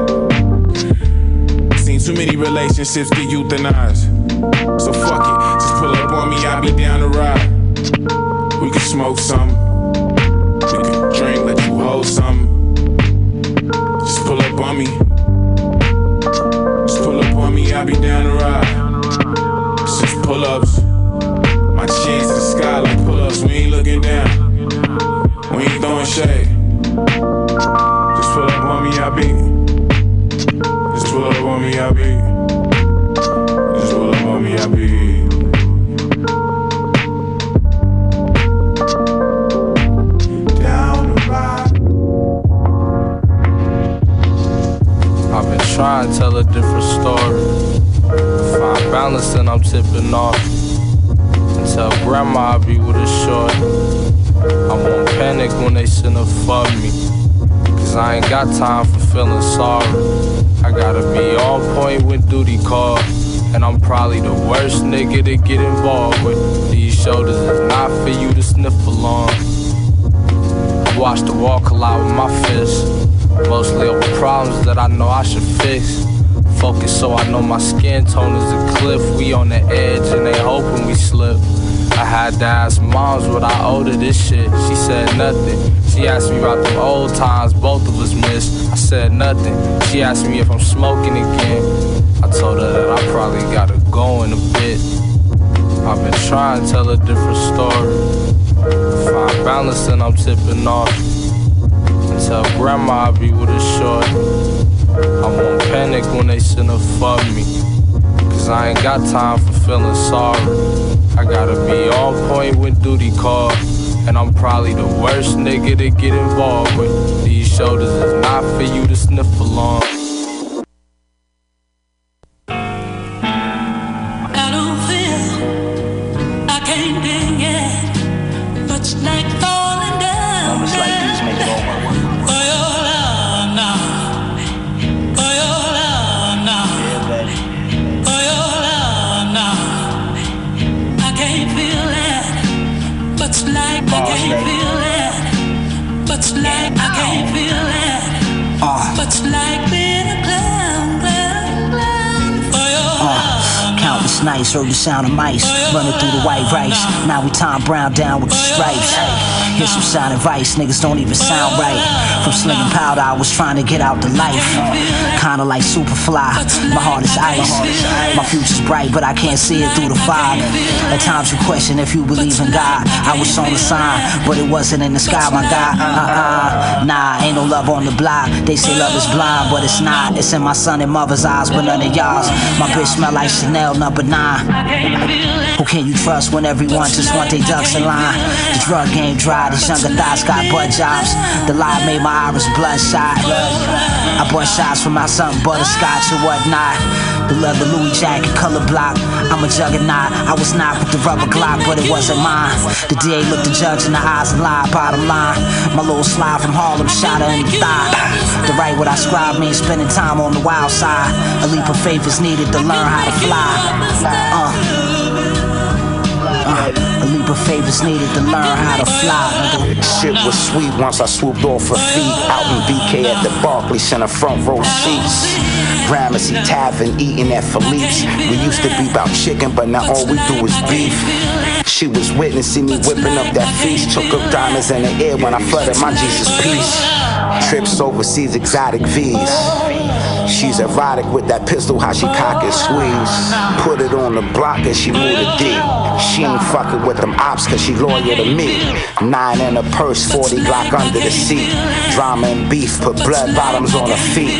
Seen too many relationships get euthanized. So fuck it, just pull up on me, I'll be down to ride. We can smoke some. We can drink, let you hold some. I be down to ride. It's just pull ups. My chin to the sky like pull ups. We ain't looking down. We ain't throwing shade. Just pull up on me, I be. Just pull up on me, I be. Just pull up on me, I be. Down the ride. I've been trying to tell a different story. Find balance and I'm tipping off. And tell grandma I'll be with a short. I won't panic when they send a fuck me. Cause I ain't got time for feeling sorry. I gotta be on point when duty calls. And I'm probably the worst nigga to get involved with. These shoulders is not for you to sniff along. I watch the wall collide with my fists. Mostly over problems that I know I should fix. Focus so I know my skin tone is a cliff. We on the edge and they hoping we slip. I had to ask moms what I owe to this shit. She said nothing. She asked me about them old times both of us missed. I said nothing. She asked me if I'm smoking again. I told her that I probably gotta go in a bit. I've been trying to tell a different story. Find balance and I'm tipping off. And tell grandma I'll be with a short. I won't panic when they send a fuck me. Cause I ain't got time for feeling sorry. I gotta be on point when duty call. And I'm probably the worst nigga to get involved with. These shoulders is not for you to sniff along. Sound of mice running through the white rice. Now we Tom Brown down with the stripes. Here's some sound advice, niggas don't even sound right. From slinging powder, I was trying to get out the life. Kinda like Superfly, my heart is ice. My future's bright, but I can't see it through the fog. At times you question if you believe in God. I was on a sign, but it wasn't in the sky, my God. Uh-uh. Nah, ain't no love on the block. They say love is blind, but it's not. It's in my son and mother's eyes, but none of y'all's. My bitch smell like Chanel number nine. Who can you trust when everyone just want their ducks in line? The drug game dry, these younger thoughts got butt jobs. The lie made my iris bloodshot. I bust shots from my something butterscotch and whatnot. The leather Louis jacket, color block. I'm a juggernaut. I was not with the rubber Glock, but it wasn't mine. The DA looked the judge in the eyes and lied. Bottom line, my little slide from Harlem shot her in the thigh. The right what I scribe means spending time on the wild side. A leap of faith is needed to learn how to fly. Uh. Uh, a leap of faith is needed to learn how to fly. Shit was sweet once I swooped off her feet. Out in BK at the Barclays Center front row seats. Gramercy Tavern eating at Philippe's. We used to be about chicken, but now all we do is beef. She was witnessing me whipping up that feast. Took up diamonds in the air when I flooded my Jesus piece. Trips overseas, exotic V's. She's erotic with that pistol, how she cock and squeeze. Put it on the block and she moved a D. She ain't fucking with them ops cause she loyal to me. Nine in her purse, 40 Glock under the seat. Drama and beef, put blood bottoms on her feet.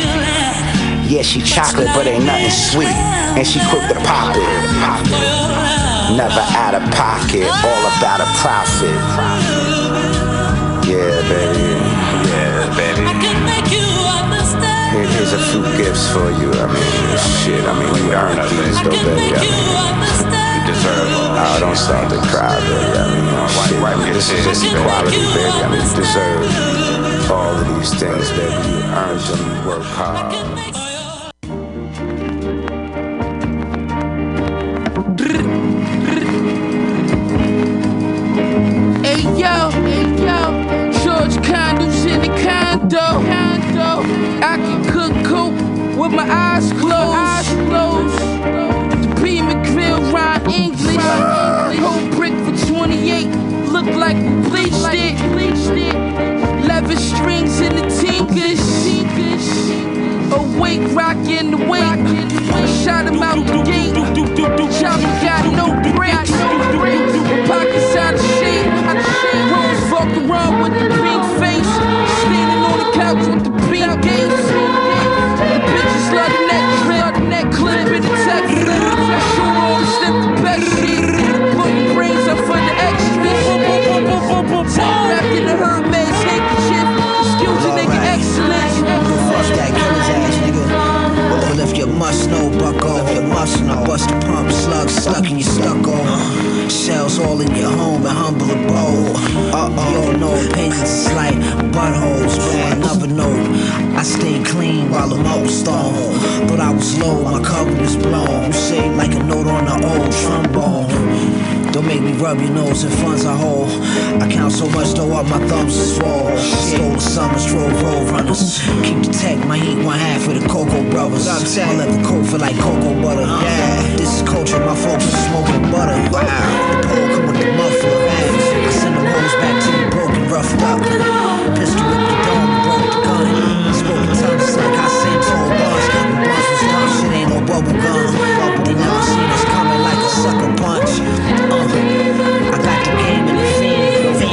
Yeah, she chocolate, but ain't nothing sweet. And she quick to pop it. Never out of pocket, all about a profit. Yeah, baby. Gifts for you. I mean, shit. I mean, you earned these, though, baby. I mean, you deserve. Oh, don't start to cry, baby. I mean, shit. This is just equality, baby. I mean, you deserve all of these things, baby. You earned them. You work hard. Yo, hey yo, George condos in the condo. With my eyes closed. The Beamer grill rhyme English. Whole brick for 28. Look like we bleached it. Leather strings in the tinkers. Awake, rock in the wake. Shot him out the gate. Chopper got no brakes. Pockets out of shape. Rose walk around with the pink face. Standing on the couch with the pink gates. The neck clip. Neck clip in the text. Sure on the best shit. Putting brains up for the extras. Must know, bucko, if you must know. Bust a pump, slug, stuck in your stucco. Shells all in your home and humble abode. Uh oh, you no opinions, it's like buttholes. But another note, I stay clean while I'm old stone. Thought I was low, my cover was blown. You say like a note on the old trombone. Don't make me rub your nose in funds I hold. I count so much though up my thumbs is swole. Stole the summers, drove road runners. Keep the tech, my heat one half with the Cocoa Brothers. I'm let the coat feel like cocoa butter. Yeah. This is culture, my folks are smoking butter. The pole come with the muffler. I send the woes back to the broken, roughed up. Pistol with the dog, broke the gun. Spoke the tongues like I sent old bars. The bars was dumb, shit ain't no bubble gum. They never seen us coming like a sucker punch.